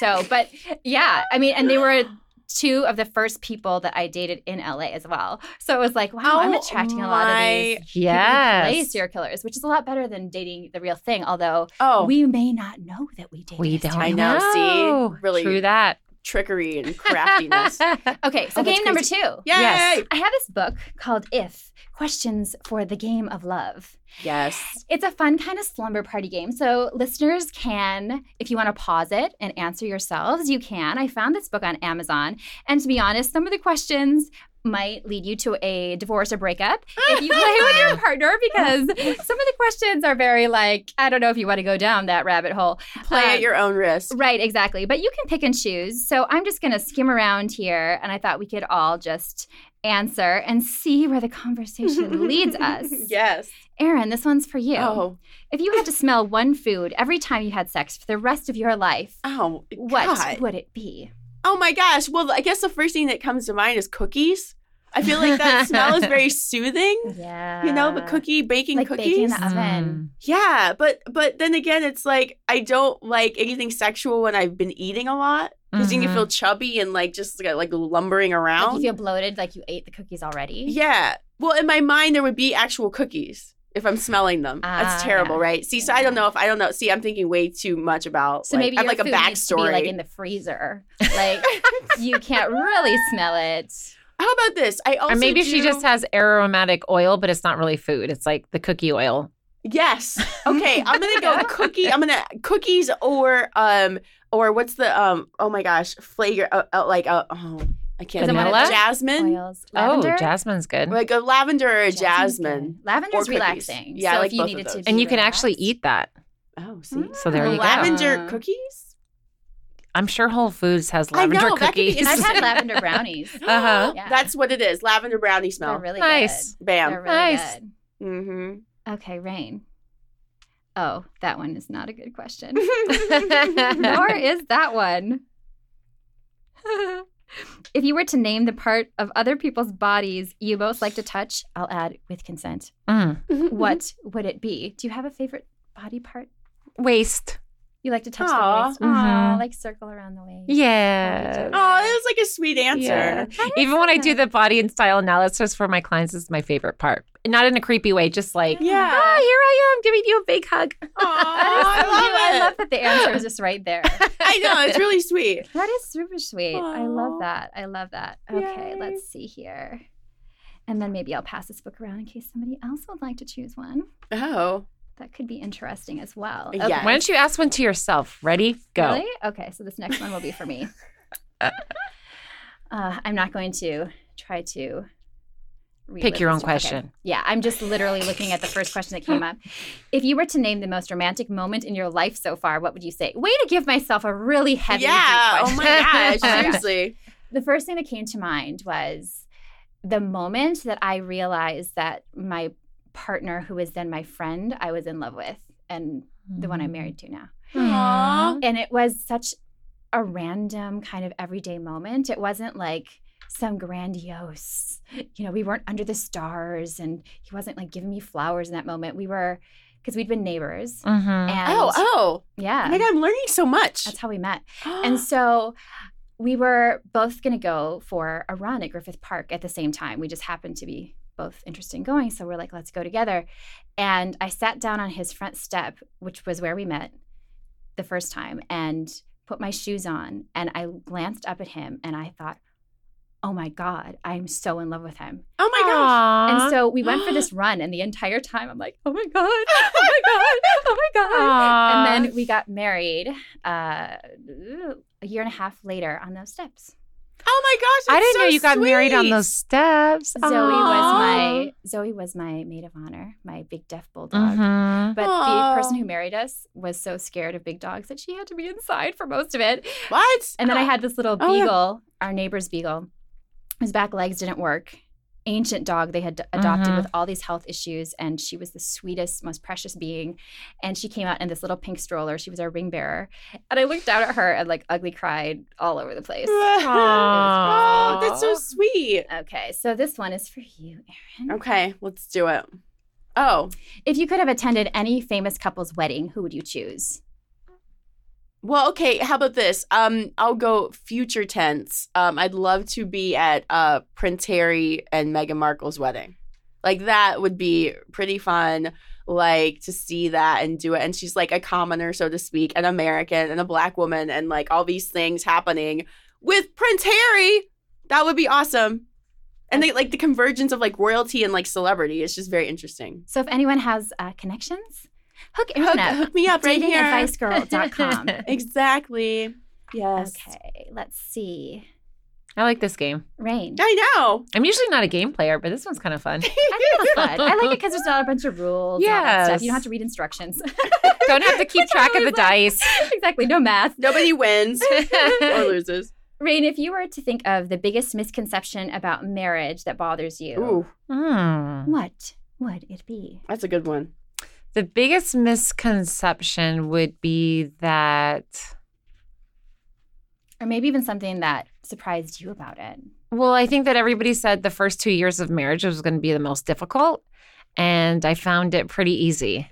so, but yeah, I mean, and they were two of the first people that I dated in LA as well. So it was like, wow, I'm Oh attracting a lot of these my- people who play serial killers, which is a lot better than dating the real thing. Although Oh, we may not know that we dated. we don't. serial I know, see? Really- true that. Trickery and craftiness. Okay, so Oh, game number two. Yay! Yes. I have this book called If Questions for the Game of Love. Yes. It's a fun kind of slumber party game. So, listeners can, if you want to pause it and answer yourselves, you can. I found this book on Amazon. And to be honest, some of the questions might lead you to a divorce or breakup if you play with your partner because some of the questions are very like, I don't know if you want to go down that rabbit hole. Play Um, at your own risk. Right, exactly. But you can pick and choose. So I'm just going to skim around here, and I thought we could all just answer and see where the conversation leads us. Yes. Erin, this one's for you. Oh. If you had to smell one food every time you had sex for the rest of your life, Oh. what would it be? Oh my gosh. Well, I guess the first thing that comes to mind is cookies. I feel like that smell is very soothing. Yeah. You know, the cookie baking like cookies. baking in the oven. Mm. Yeah, but but then again, it's like I don't like anything sexual when I've been eating a lot because then you mm-hmm. feel chubby and like just like, like lumbering Like around. you feel bloated, like you ate the cookies already. yeah. Well, in my mind, there would be actual cookies if I'm smelling them. That's Ah, terrible, yeah. right? See, so I don't know if I don't know. See, I'm thinking way too much about. So like, maybe I have your like a food needs to be backstory. like in the freezer. Like you can't really smell it. How about this? I also Or maybe she just has aromatic oil, but it's not really food. It's like the cookie oil. Yes. Okay, I'm gonna go cookie. I'm gonna cookies or um or what's the um oh my gosh flavor uh, uh, like uh, oh I can't Is it one of Vanilla? jasmine Oils. Lavender? Oh, jasmine's good. like a lavender or a Jasmine's jasmine. good. Lavender's Or relaxing. Yeah, I like if you both of needed to those. be and you can actually eat that. Oh, see, So there you go. lavender Ah. cookies. I'm sure Whole Foods has I know, lavender that could be cookies. I've had lavender brownies. Uh-huh. Yeah. That's what it is. Lavender brownie They're smell. really Nice. good. Bam. They're really Nice. good. Mm-hmm. Okay, Rain. Oh, that one is not a good question. Nor is that one. If you were to name the part of other people's bodies you most like to touch, I'll add with consent. Mm. What would it be? Do you have a favorite body part Waist. You like to touch Aw. the waist? Aw, Mhm. like circle around the waist. Yeah. Oh, it was like a sweet answer. Yeah. Even when I do the body and style analysis for my clients, this is my favorite part. Not in a creepy way, just like, Yeah. ah, here I am giving you a big hug. Aw, I love cute. I love that the answer is just right there. I know it's really sweet. That is super sweet. I love that. I love that. Okay, Yay. let's see here. And then maybe I'll pass this book around in case somebody else would like to choose one. Oh, That could be interesting as well. Yeah. Why don't you ask one to yourself? Ready? Go. Really? Okay, so this next one will be for me. uh, I'm not going to try to Pick your own one. Okay. question. Yeah, I'm just literally looking at the first question that came up. If you were to name the most romantic moment in your life so far, what would you say? Way to give myself a really heavy. yeah. Question. Oh my gosh. Seriously. the first thing that came to mind was the moment that I realized that my partner, who was then my friend, I was in love with, and the one I'm married to now. Aw. And it was such a random kind of everyday moment. It wasn't like some grandiose, you know, we weren't under the stars and he wasn't like giving me flowers in that moment. We were, because we'd been neighbors. Mm-hmm. And Oh, oh. yeah. Oh my I'm learning so much. That's how we met. And so we were both going to go for a run at Griffith Park at the same time. We just happened to be both interested in going. So we're like, let's go together. And I sat down on his front step, which was where we met the first time, and put my shoes on. And I glanced up at him and I thought, oh my God, I'm so in love with him. oh my gosh. And so we went for this run. And the entire time I'm like, oh my God, oh my God, oh my God. And then we got married uh, a year and a half later on those steps. Oh my gosh. I didn't know so you got married on those steps. Zoe was my Zoe was my maid of honor, my big deaf bulldog. Mhm. But Aw. the person who married us was so scared of big dogs that she had to be inside for most of it. What? And then I had this little Oh, yeah. beagle, our neighbor's beagle. His back legs didn't work. Ancient dog they had adopted Mhm. with all these health issues, and she was the sweetest, most precious being. And she came out in this little pink stroller. She was our ring bearer, and I looked down at her and like ugly cried all over the place. Oh, that's so sweet. Okay, so this one is for you, Erin. Okay, let's do it. Oh, If you could have attended any famous couple's wedding, who would you choose? Well, okay. How about this? Um, I'll go future tense. Um, I'd love to be at uh Prince Harry and Meghan Markle's wedding. Like that would be pretty fun. Like to see that and do it. And she's like a commoner, so to speak, an American and a black woman, and like all these things happening with Prince Harry. That would be awesome. And they, like the convergence of like royalty and like celebrity is just very interesting. So if anyone has uh, connections, hook Erin Hook, hook me up right here. Datingadvicegirl.com. Exactly. Yes. okay, let's see. I like this game. Rain. I know. I'm usually not a game player, but this one's kind of fun. I think it's fun. I like it because there's not a bunch of rules. and all that stuff. You don't have to read instructions. Don't have to keep track of the dice. exactly. No math. Nobody wins or loses. Rain, if you were to think of the biggest misconception about marriage that bothers you, Ooh, Hmm. what would it be? that's a good one. The biggest misconception would be that, Or maybe even something that surprised you about it. well, I think that everybody said the first two years of marriage was going to be the most difficult. And I found it pretty easy.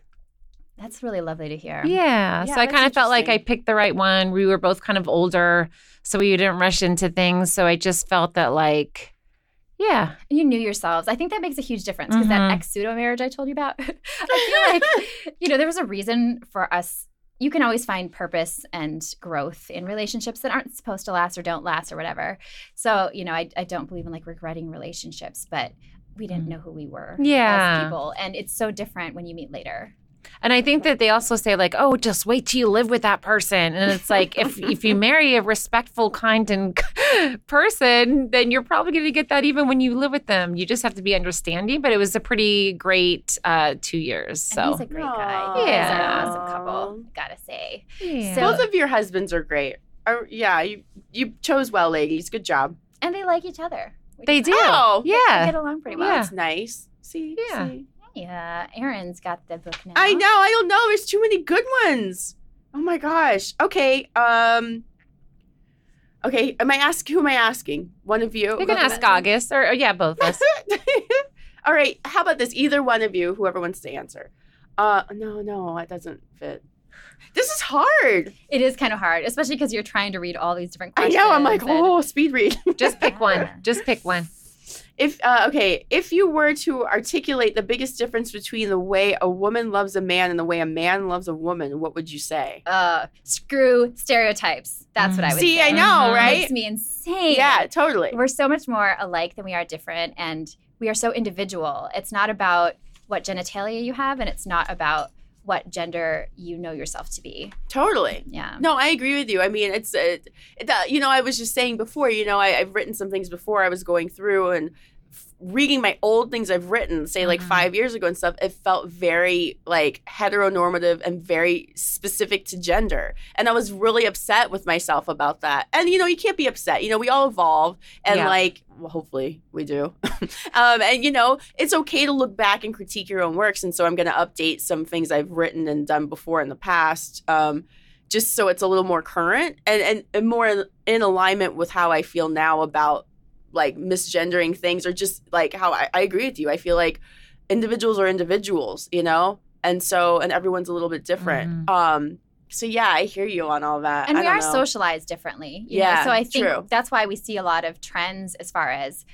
That's really lovely to hear. Yeah. Yeah, so I kind of felt like I picked the right one. We were both kind of older, so we didn't rush into things. So I just felt that, like, yeah. You knew yourselves. I think that makes a huge difference because that Mhm. ex pseudo marriage I told you about, I feel like, you know, there was a reason for us. You can always find purpose and growth in relationships that aren't supposed to last or don't last or whatever. So, you know, I, I don't believe in like regretting relationships, but we didn't Mm. know who we were Yeah. as people. And it's so different when you meet later. And I think that they also say like, "Oh, just wait till you live with that person." And it's like if if you marry a respectful, kind, and person, then you're probably going to get that even when you live with them. You just have to be understanding. But it was a pretty great uh, two years. And So he's a great guy. Aw. You Yeah. an awesome couple, gotta say. Yeah. So- Both of your husbands are great. Or, yeah, you you chose well, ladies. Good job. And they like each other. they do. nice. Oh, They yeah. get along pretty well. Yeah. That's nice. See, Yeah. see? Yeah, Erin's got the book now. I know. I don't know. There's too many good ones. Oh my gosh. Okay. Um. Okay. Am I ask? Who am I asking? One of you. You can ask August or, or yeah, both of us. All right. How about this? Either one of you, whoever wants to answer. Uh, no, no, that doesn't fit. This is hard. It is kind of hard, especially because you're trying to read all these different questions. I know. I'm like, oh, speed read. Just pick one. Just pick one. If uh, okay, if you were to articulate the biggest difference between the way a woman loves a man and the way a man loves a woman, what would you say? Uh, screw stereotypes. That's what I would say. See, say. I know. It right? makes me insane. Yeah, totally. We're so much more alike than we are different, and we are so individual. It's not about what genitalia you have, and it's not about what gender you know yourself to be. Totally. Yeah. No, I agree with you. I mean, it's, uh, it, uh, you know, I was just saying before, you know, I, I've written some things before I was going through and reading my old things I've written, say like Mhm. five years ago and stuff, it felt very like heteronormative and very specific to gender. And I was really upset with myself about that. And, you know, you can't be upset. You know, we all evolve and Yeah. like, well, hopefully we do. um, and, you know, it's okay to look back and critique your own works. And so I'm going to update some things I've written and done before in the past. Um, just so it's a little more current and, and, and more in, in alignment with how I feel now about like misgendering things or just like how I, I agree with you. I feel like individuals are individuals, you know? And so, and everyone's a little bit different. Um, so yeah, I hear you on all that. and I we don't are know. socialized differently. you know? Yeah, So I think true. that's why we see a lot of trends as far as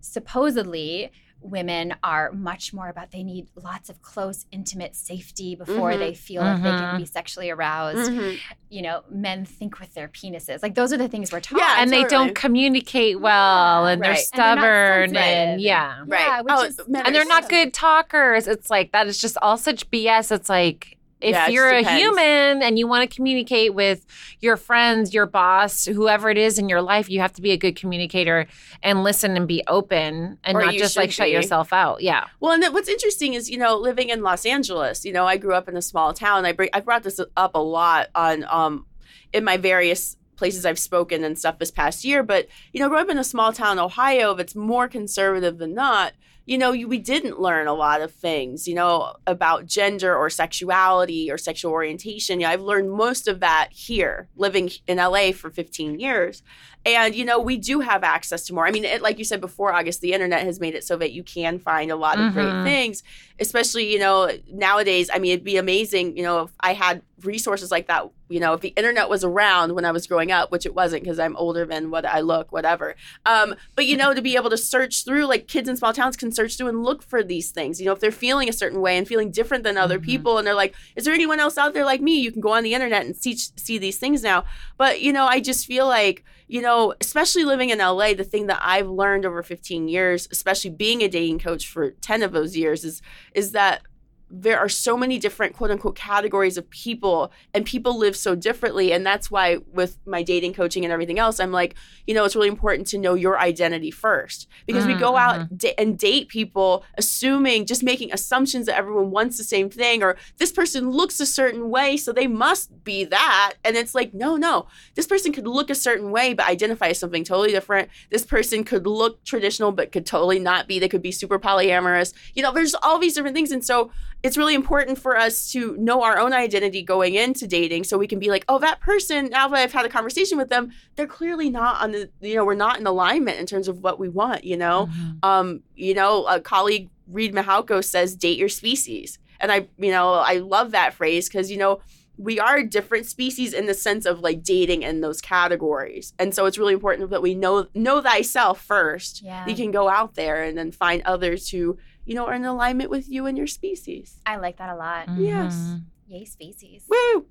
supposedly women are much more about they need lots of close, intimate safety before Mhm. they feel like they can be sexually aroused. Mhm. You know, men think with their penises. Like those are the things we're taught. Yeah, and they don't communicate well and they're Right. And they're stubborn and, sensitive. yeah. Right. Yeah, which Oh, is And they're not Yeah. good talkers. It's like that is just all such BS. It's like if Yeah, you're a human and you want to communicate with your friends, your boss, whoever it is in your life, you have to be a good communicator and listen and be open and Or not just like should shut yourself out. Yeah. Well, and what's interesting is, you know, living in Los Angeles, you know, I grew up in a small town. I bring, I brought this up a lot on, um, in my various places I've spoken and stuff this past year. But, you know, growing up in a small town, Ohio, if it's more conservative than not, you know, we didn't learn a lot of things, you know, about gender or sexuality or sexual orientation. Yeah, I've learned most of that here, living in LA for 15 years. And, you know, we do have access to more. I mean, it, like you said before, August, the internet has made it so that you can find a lot of great Mhm. things, especially, you know, nowadays. I mean, it'd be amazing, you know, if I had resources like that you know if the internet was around when i was growing up which it wasn't because i'm older than what i look whatever um, but you know to be able to search through like kids in small towns can search through and look for these things you know if they're feeling a certain way and feeling different than other Mhm. people and they're like is there anyone else out there like me you can go on the internet and see see these things now but you know i just feel like you know especially living in la the thing that i've learned over 15 years especially being a dating coach for 10 of those years is is that there are so many different quote unquote categories of people and people live so differently and that's why with my dating coaching and everything else i'm like you know it's really important to know your identity first. Because we go out mm-hmm. da- and date people assuming just making assumptions that everyone wants the same thing or this person looks a certain way so they must be that. And it's like no no. This person could look a certain way but identify as something totally different. This person could look traditional but could totally not be. They could be super polyamorous. You know there's all these different things. And so it's really important for us to know our own identity going into dating so we can be like oh that person now that i've had a conversation with them they're clearly not on the you know we're not in alignment in terms of what we want you know Mhm. um you know a colleague Reid Mihalko says date your species and i you know i love that phrase because you know we are different species in the sense of like dating in those categories and so it's really important that we know know thyself first Yeah. you can go out there and then find others who you know are in alignment with you and your species I like that a lot. Yes. Mhm. Yay, species. woo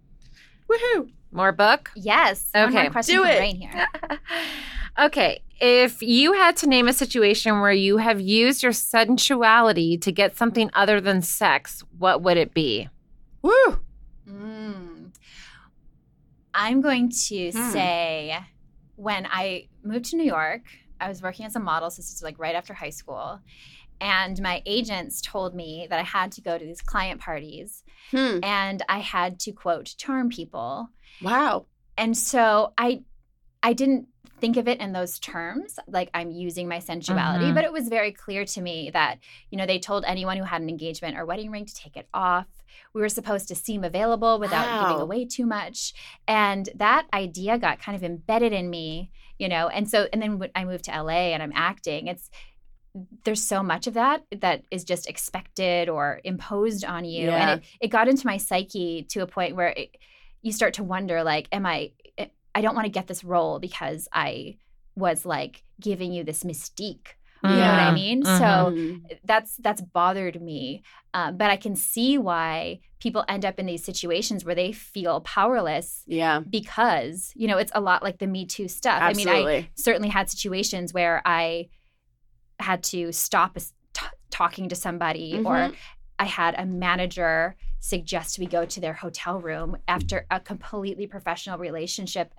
woohoo More book? Yes. One Okay. more question Do from it. Rain here. okay. If you had to name a situation where you have used your sensuality to get something other than sex, what would it be? woo Mm. I'm going to Hmm. say when I moved to New York, I was working as a model, so this is like right after high school. And my agents told me that I had to go to these client parties hmm. and I had to quote charm people. wow And so I I didn't think of it in those terms, like I'm using my sensuality, Mhm. but it was very clear to me that, you know, they told anyone who had an engagement or wedding ring to take it off. We were supposed to seem available without giving away too much. And that idea got kind of embedded in me, you know. And so and then when I moved to LA and I'm acting, it's there's so much of that that is just expected or imposed on you. Yeah. and it, it got into my psyche to a point where it, you start to wonder like am i i don't want to get this role because i was like giving you this mystique. You know what i Yeah. mean? Mhm. so that's that's bothered me. Um, but i can see why people end up in these situations where they feel powerless yeah. because you know it's a lot like the me too stuff. I mean i certainly had situations where I had to stop t- talking to somebody, or Mhm. I had a manager suggest we go to their hotel room after a completely professional relationship.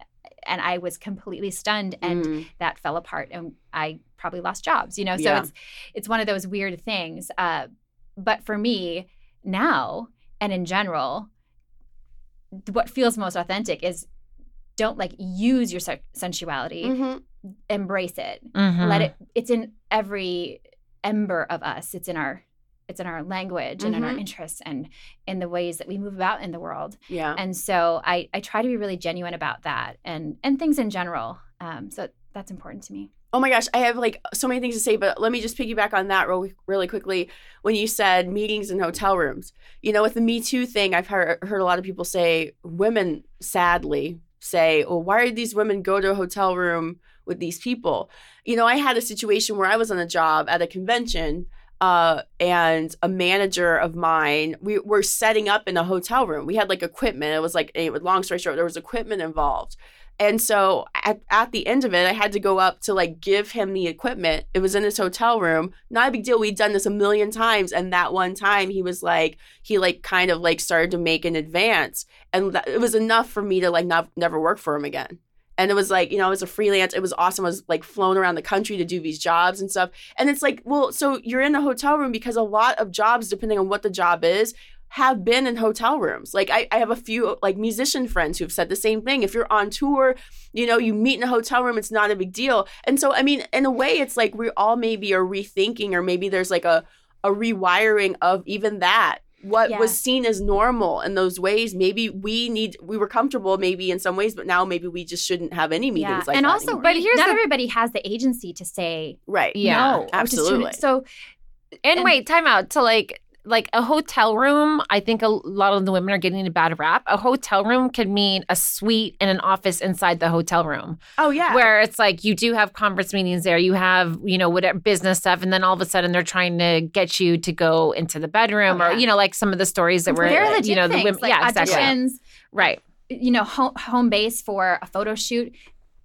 And I was completely stunned, and Mm. that fell apart, and I probably lost jobs. You know, so Yeah. it's it's one of those weird things. Uh, but for me now, and in general, what feels most authentic is don't like use your se- sensuality Mhm. Embrace it Mhm. let it it's in every ember of us it's in our it's in our language and in our Mhm. interests and in the ways that we move about in the world yeah and so i i try to be really genuine about that and and things in general um so that's important to me Oh my gosh, I have like so many things to say, but let me just piggyback on that real, really quickly. When you said meetings in hotel rooms, you know, with the Me Too thing, I've heard, heard a lot of people say, women sadly say, well, why did these women go to a hotel room with these people? You know, I had a situation where I was on a job at a convention. Uh, and a manager of mine, we were setting up in a hotel room. We had like equipment. It was like, a long story short, there was equipment involved. And so at, at the end of it, I had to go up to like give him the equipment. It was in his hotel room. Not a big deal. We'd done this a million times. And that one time he was like, he like kind of like started to make an advance. And that, it was enough for me to like not, never work for him again. And it was like, you know, it was a freelance. It was awesome. I was like flown around the country to do these jobs and stuff. And it's like, well, so you're in a hotel room because a lot of jobs, depending on what the job is, have been in hotel rooms. Like I, I have a few like musician friends who've said the same thing. If you're on tour, you know, you meet in a hotel room, it's not a big deal. And so I mean, in a way, it's like we all maybe are rethinking, or maybe there's like a a rewiring of even that. What Yeah. was seen as normal in those ways, maybe we need we were comfortable maybe in some ways, but now maybe we just shouldn't have any meetings like that. and that also anymore. But here's not the- everybody has the agency to say right. Yeah, no or to tune- absolutely. so And, And- wait, time out. To like like a hotel room. I think a lot of the women are getting a bad rap. A hotel room could mean a suite and an office inside the hotel room, Oh yeah. where it's like you do have conference meetings there. You have you know whatever business stuff, and then all of a sudden they're trying to get you to go into the bedroom, Oh, or you know like some of the stories that were legit you know things, the women. like yeah, exactly. Right. you know, home, home base for a photo shoot.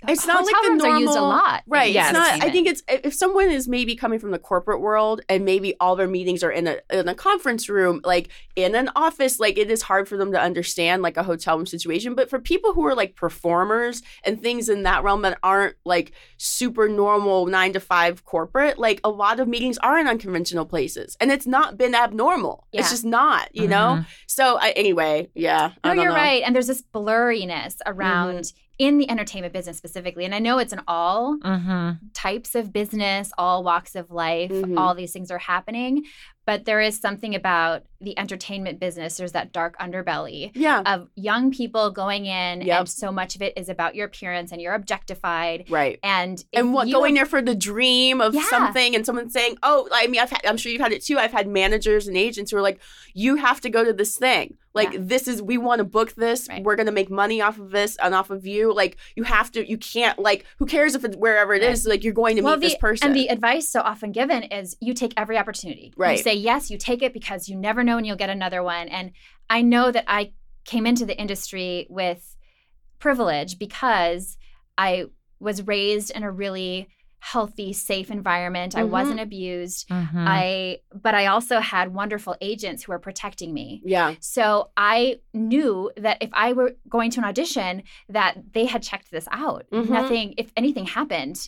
Oh it's not like the normal, are used a lot. right? in Yes. It's not. I think it's if someone is maybe coming from the corporate world and maybe all their meetings are in a in a conference room, like in an office, like it is hard for them to understand like a hotel room situation. But for people who are like performers and things in that realm that aren't like super normal nine to five corporate, like a lot of meetings are in unconventional places, and it's not been abnormal. Yeah. It's just not, you know. Mm-hmm. So I, anyway, yeah. I No, don't you're know. right. And there's this blurriness around mm-hmm. In the entertainment business specifically. And I know it's in all Mm-hmm. types of business, all walks of life, Mhm. all these things are happening. But there is something about the entertainment business. There's that dark underbelly Yeah. of young people going in, Yep. and so much of it is about your appearance and you're objectified. Right. And and what going there for the dream of Yeah. something and someone saying oh i mean I've had, i'm sure you've had it too i've had managers and agents who are like you have to go to this thing like Yeah. this is we want to book this Right. we're going to make money off of this and off of you like you have to you can't like who cares if it's wherever it is? like you're going to well, meet the, this person And the advice so often given is you take every opportunity. Right. Say yes, you take it because you never know when you'll get another one. And I know that I came into the industry with privilege because I was raised in a really healthy, safe environment. I Mhm. wasn't abused. Mm-hmm. I but I also had wonderful agents who were protecting me. yeah So I knew that if I were going to an audition, that they had checked this out. Mhm. Nothing, if anything happened,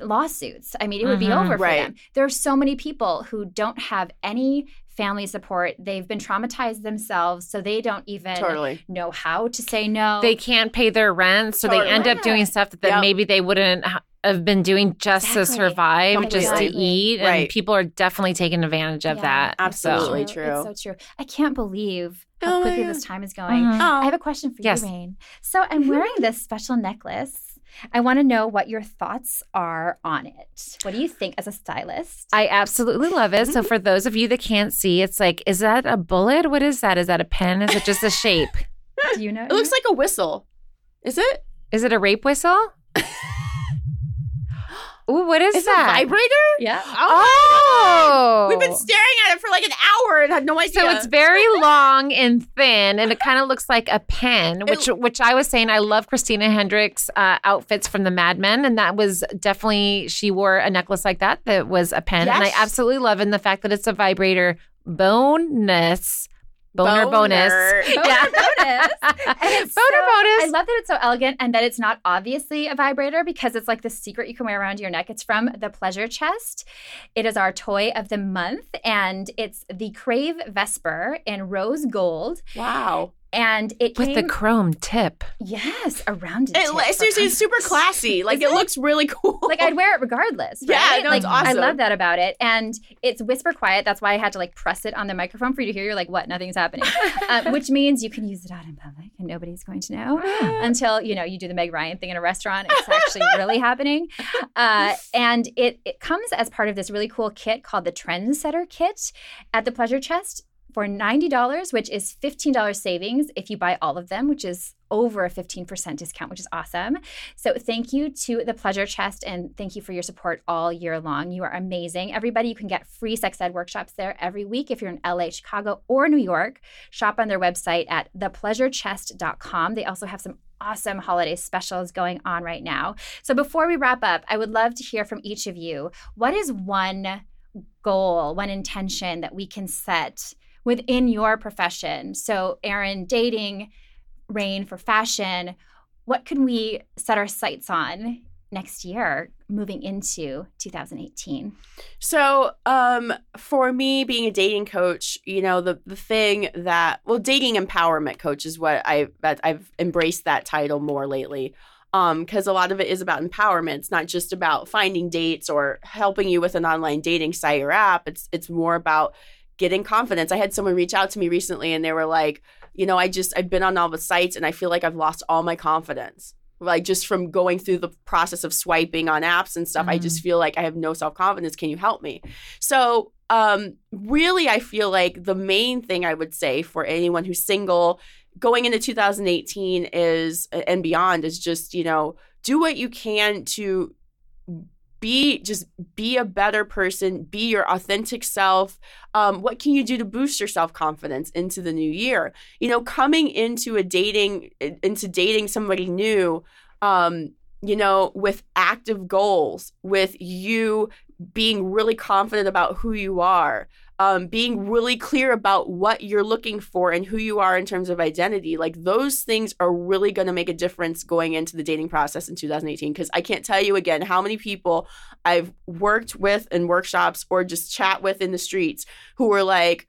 lawsuits. I mean, it would be Mhm. over for Right. them. There are so many people who don't have any family support. They've been traumatized themselves, so they don't even totally know how to say no. they can't pay their rent, so they end up doing stuff that, that Yep. maybe they wouldn't have been doing just to Exactly. survive, just to Completely. eat. And people are definitely taking advantage of Yeah, that. Absolutely. It's true. It's so true. I can't believe how Oh, quickly this time is going. Mhm. oh I have a question for Yes. you, Rain. So I'm wearing this special necklace. I want to know what your thoughts are on it. What do you think as a stylist? I absolutely love it. So for those of you that can't see, it's like, is that a bullet? What is that? Is that a pen? Is it just a shape? do you know? it looks like a whistle is it Is it a rape whistle? Ooh, what is is it a that? vibrator yeah. Oh, we've been staring at it for like an hour and had no idea So it's very long and thin, and it kind of looks like a pen. Which, which I was saying, I love Christina Hendricks' uh, outfits from the Mad Men, and that was definitely she wore a necklace like that that was a pen, and I absolutely love it. And the fact that it's a vibrator bonus, boner, bonus, Boner. Boner bonus. And it's boner so- I love that it's so elegant and that it's not obviously a vibrator because it's like the secret you can wear around your neck. It's from the Pleasure Chest. It is our toy of the month and it's the Crave Vesper in rose gold. wow And it With came, the chrome tip. yes, around it. it, tip seriously it's super classy like it it? looks really cool like I'd wear it regardless. Yeah, no, like, it's I love that about it, and it's whisper quiet. That's why I had to like press it on the microphone for you to hear. You're like, what? Nothing's happening, uh, which means you can use it out in public and nobody's going to know until you know you do the Meg Ryan thing in a restaurant. It's actually really happening, uh, and it it comes as part of this really cool kit called the Trendsetter Kit at the Pleasure Chest for $90, which is $15 savings if you buy all of them, which is over a 15% discount, which is awesome. So thank you to the Pleasure Chest and thank you for your support all year long. You are amazing. Everybody, you can get free sex ed workshops there every week if you're in LA, Chicago, or New York. Shop on their website at thepleasurechest.com. They also have some awesome holiday specials going on right now. So before we wrap up, I would love to hear from each of you. What is one goal, one intention that we can set within your profession? So, Erin, dating, Rain for fashion, what can we set our sights on next year moving into 2018? So, um, for me, being a dating coach, you know, the the thing that well, dating empowerment coach is what I I've embraced that title more lately. Um, because a lot of it is about empowerment. It's not just about finding dates or helping you with an online dating site or app. It's it's more about getting confidence. I had someone reach out to me recently and they were like, you know, I just I've been on all the sites and I feel like I've lost all my confidence like just from going through the process of swiping on apps and stuff, I just feel like I have no self confidence. Can you help me? So, um, really, I feel like the main thing I would say for anyone who's single going into 2018 is and beyond is just, you know, do what you can to be just be a better person be your authentic self. Um, what can you do to boost your self-confidence into the new year? You know coming into a dating into dating somebody new um, you know with active goals with you being really confident about who you are um, being really clear about what you're looking for and who you are in terms of identity like those things are really going to make a difference going into the dating process in 2018 because i can't tell you again how many people i've worked with in workshops or just chat with in the streets who were like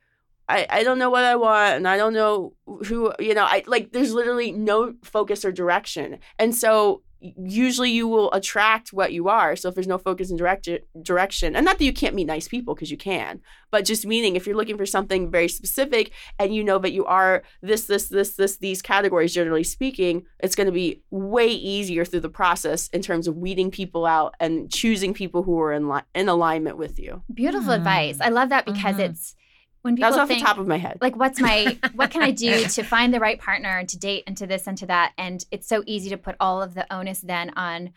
I, I don't know what I want and I don't know who you know I like there's literally no focus or direction. And so usually you will attract what you are. So if there's no focus and direct direction, and not that you can't meet nice people because you can, but just meaning if you're looking for something very specific and you know that you are this, this, this, this, these categories, generally speaking, it's going to be way easier through the process in terms of weeding people out and choosing people who are in li- in alignment with you. Beautiful advice. I love that because Mhm. it's when people That was off think, the top of my head. like what's my what can i do to find the right partner and to date and to this and to that and it's so easy to put all of the onus then on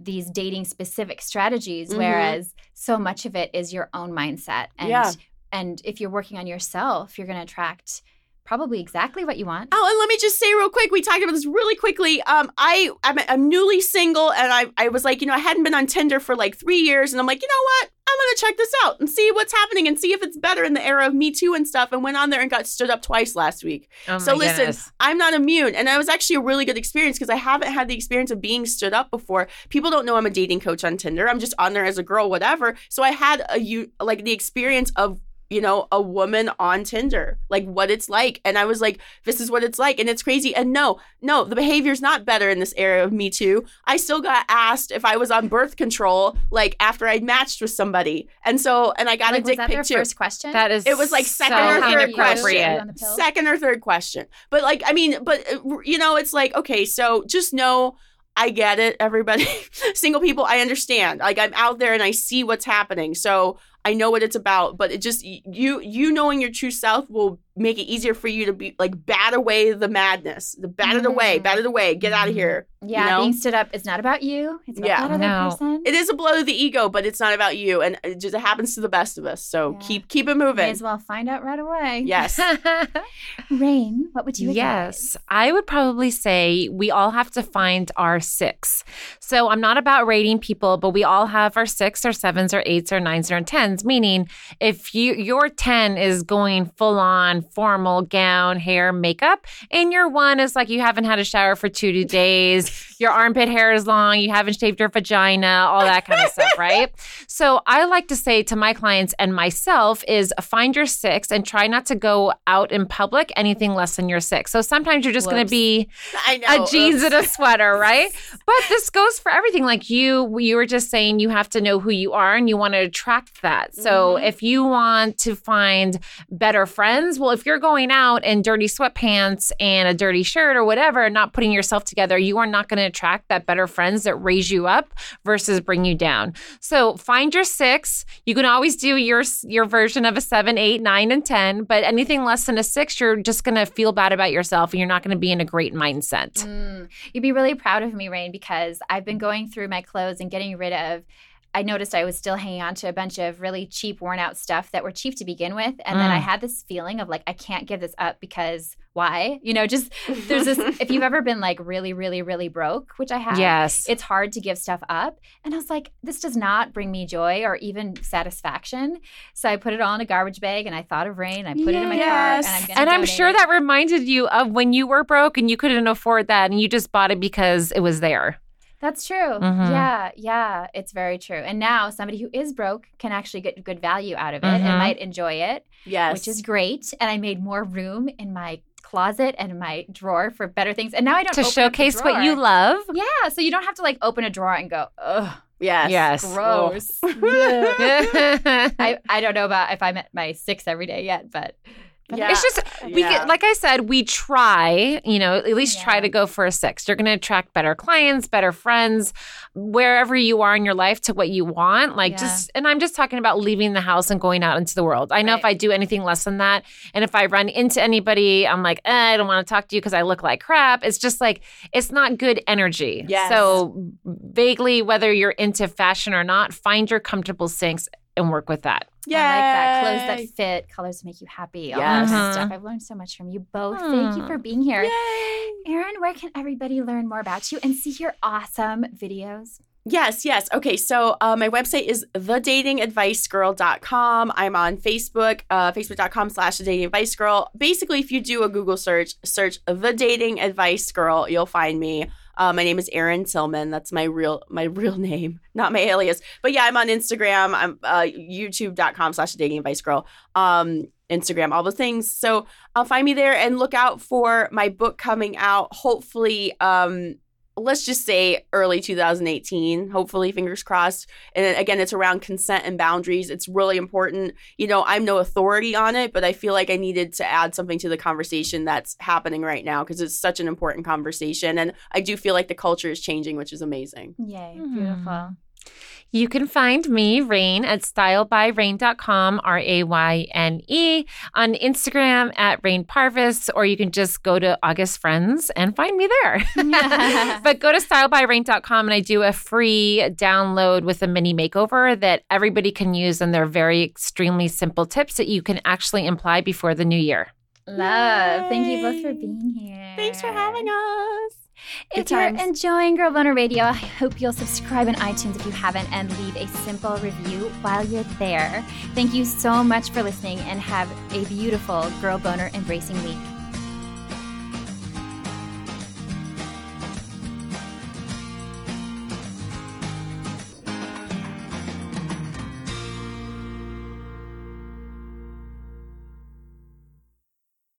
these dating specific strategies Mhm. whereas so much of it is your own mindset and Yeah. and if you're working on yourself you're going to attract probably exactly what you want Oh, and let me just say real quick, we talked about this really quickly. Um, I I'm, I'm newly single, and I I was like, you know, I hadn't been on Tinder for like three years, and I'm like, you know what? I'm gonna check this out and see what's happening and see if it's better in the era of Me Too and stuff. And went on there and got stood up twice last week. Oh So listen, goodness. I'm not immune, and that was actually a really good experience because I haven't had the experience of being stood up before. People don't know I'm a dating coach on Tinder. I'm just on there as a girl, whatever. So I had a you like the experience of you know a woman on Tinder, like what it's like, and I was like, this is what it's like, and it's crazy. And no, no, the behavior's not better in this era of Me Too. I still got asked if I was on birth control, like after I'd matched with somebody, and so and I got like, a was dick that pic too. first question That is It was like so second or third inappropriate. on the pill? second or third question. But like, I mean, but uh, you know, it's like, okay, so just know I get it, everybody. Single people, I understand. Like I'm out there and I see what's happening. So I know what it's about, but it just you you knowing your true self will make it easier for you to be like bat away the madness. The bat it away, bat it away, get out of mm-hmm. here. yeah you know? being stood up is not about you it's about Yeah. that other No. person It is a blow to the ego, but it's not about you. And it just it happens to the best of us. So Yeah. keep keep it may moving. as well find out right away Yes. rain what would you advise? Yes, I would probably say we all have to find our six. So I'm not about rating people, but we all have our six or sevens or eights or nines or tens. Meaning, if you your ten is going full on formal gown, hair, makeup, and your one is like you haven't had a shower for two days, your armpit hair is long, you haven't shaved your vagina, all that kind of stuff, right? So I like to say to my clients and myself is find your six and try not to go out in public anything less than your six. So sometimes you're just going to be a jeans Oops. and a sweater, right? But this goes for everything. Like you, you were just saying, you have to know who you are and you want to attract that. So Mhm. if you want to find better friends, well, if you're going out in dirty sweatpants and a dirty shirt or whatever, not putting yourself together, you are not going to attract that better friends that raise you up versus bring you down. So find your six. You can always do your your version of a seven, eight, nine, and ten. But anything less than a six, you're just going to feel bad about yourself, and you're not going to be in a great mindset. Mm, you'd be really proud of me, Rain, because I've been going through my clothes and getting rid of. I noticed I was still hanging on to a bunch of really cheap, worn out stuff that were cheap to begin with. And then I Mm. had this feeling of like, I can't give this up because why? You know, just there's this, if you've ever been like really, really, really broke, which I have, Yes. it's hard to give stuff up. And I was like, this does not bring me joy or even satisfaction. So I put it all in a garbage bag and I thought of Rain. I put it in my car and I'm and I'm sure it. that reminded you of when you were broke and you couldn't afford that and you just bought it because it was there. That's true. Mhm. Yeah, yeah, it's very true. And now somebody who is broke can actually get good value out of it and Mhm. might enjoy it, yes. which is great. And I made more room in my closet and my drawer for better things. And now I don't To open up the showcase what you love. Yeah, so you don't have to like open a drawer and go, ugh, yes. Yes. gross. I, I, I don't know about if I'm at my six every day yet, but Yeah. It's just we Yeah. get like I said, we try, you know, at least try to go for a six. You're gonna attract better clients, better friends, wherever you are in your life to what you want. Like Yeah. just and I'm just talking about leaving the house and going out into the world. I know if I do anything less than that, and if I run into anybody, I'm like, eh, I don't want to talk to you because I look like crap. It's just like it's not good energy. Yes. So vaguely, whether you're into fashion or not, find your comfortable sinks and work with that. I like that. Clothes that fit, colors that make you happy, all Yes. that stuff. I've learned so much from you both. Thank you for being here. Yay. Erin, where can everybody learn more about you and see your awesome videos? Yes, yes. Okay, so uh, my website is thedatingadvicegirl.com. I'm on Facebook, uh, facebook.com slash the dating advice girl. Basically, if you do a Google search, search the dating advice girl, you'll find me. Uh, my name is Erin Tillman. That's my real my real name, not my alias. But yeah, I'm on Instagram. I'm uh, youtube.com slash dating advice girl. Um, Instagram, all the things. So uh, find me there and look out for my book coming out. Hopefully, um, let's just say early 2018 hopefully fingers crossed. And then again it's around consent and boundaries. It's really important. You know i'm no authority on it but i feel like i needed to add something to the conversation that's happening right now because it's such an important conversation. And i do feel like the culture is changing which is amazing. Yay, Hmm. beautiful. You can find me, Rain, at stylebyrayne.com, R A Y N E, on Instagram at Rayne Parvis, or you can just go to August Friends and find me there. but go to stylebyrayne.com and I do a free download with a mini makeover that everybody can use, and they're very extremely simple tips that you can actually imply before the new year. Love. Thank you both for being here. thanks for having us If you're enjoying Girl Boner Radio, I hope you'll subscribe on iTunes if you haven't and leave a simple review while you're there. Thank you so much for listening and have a beautiful Girl Boner embracing week.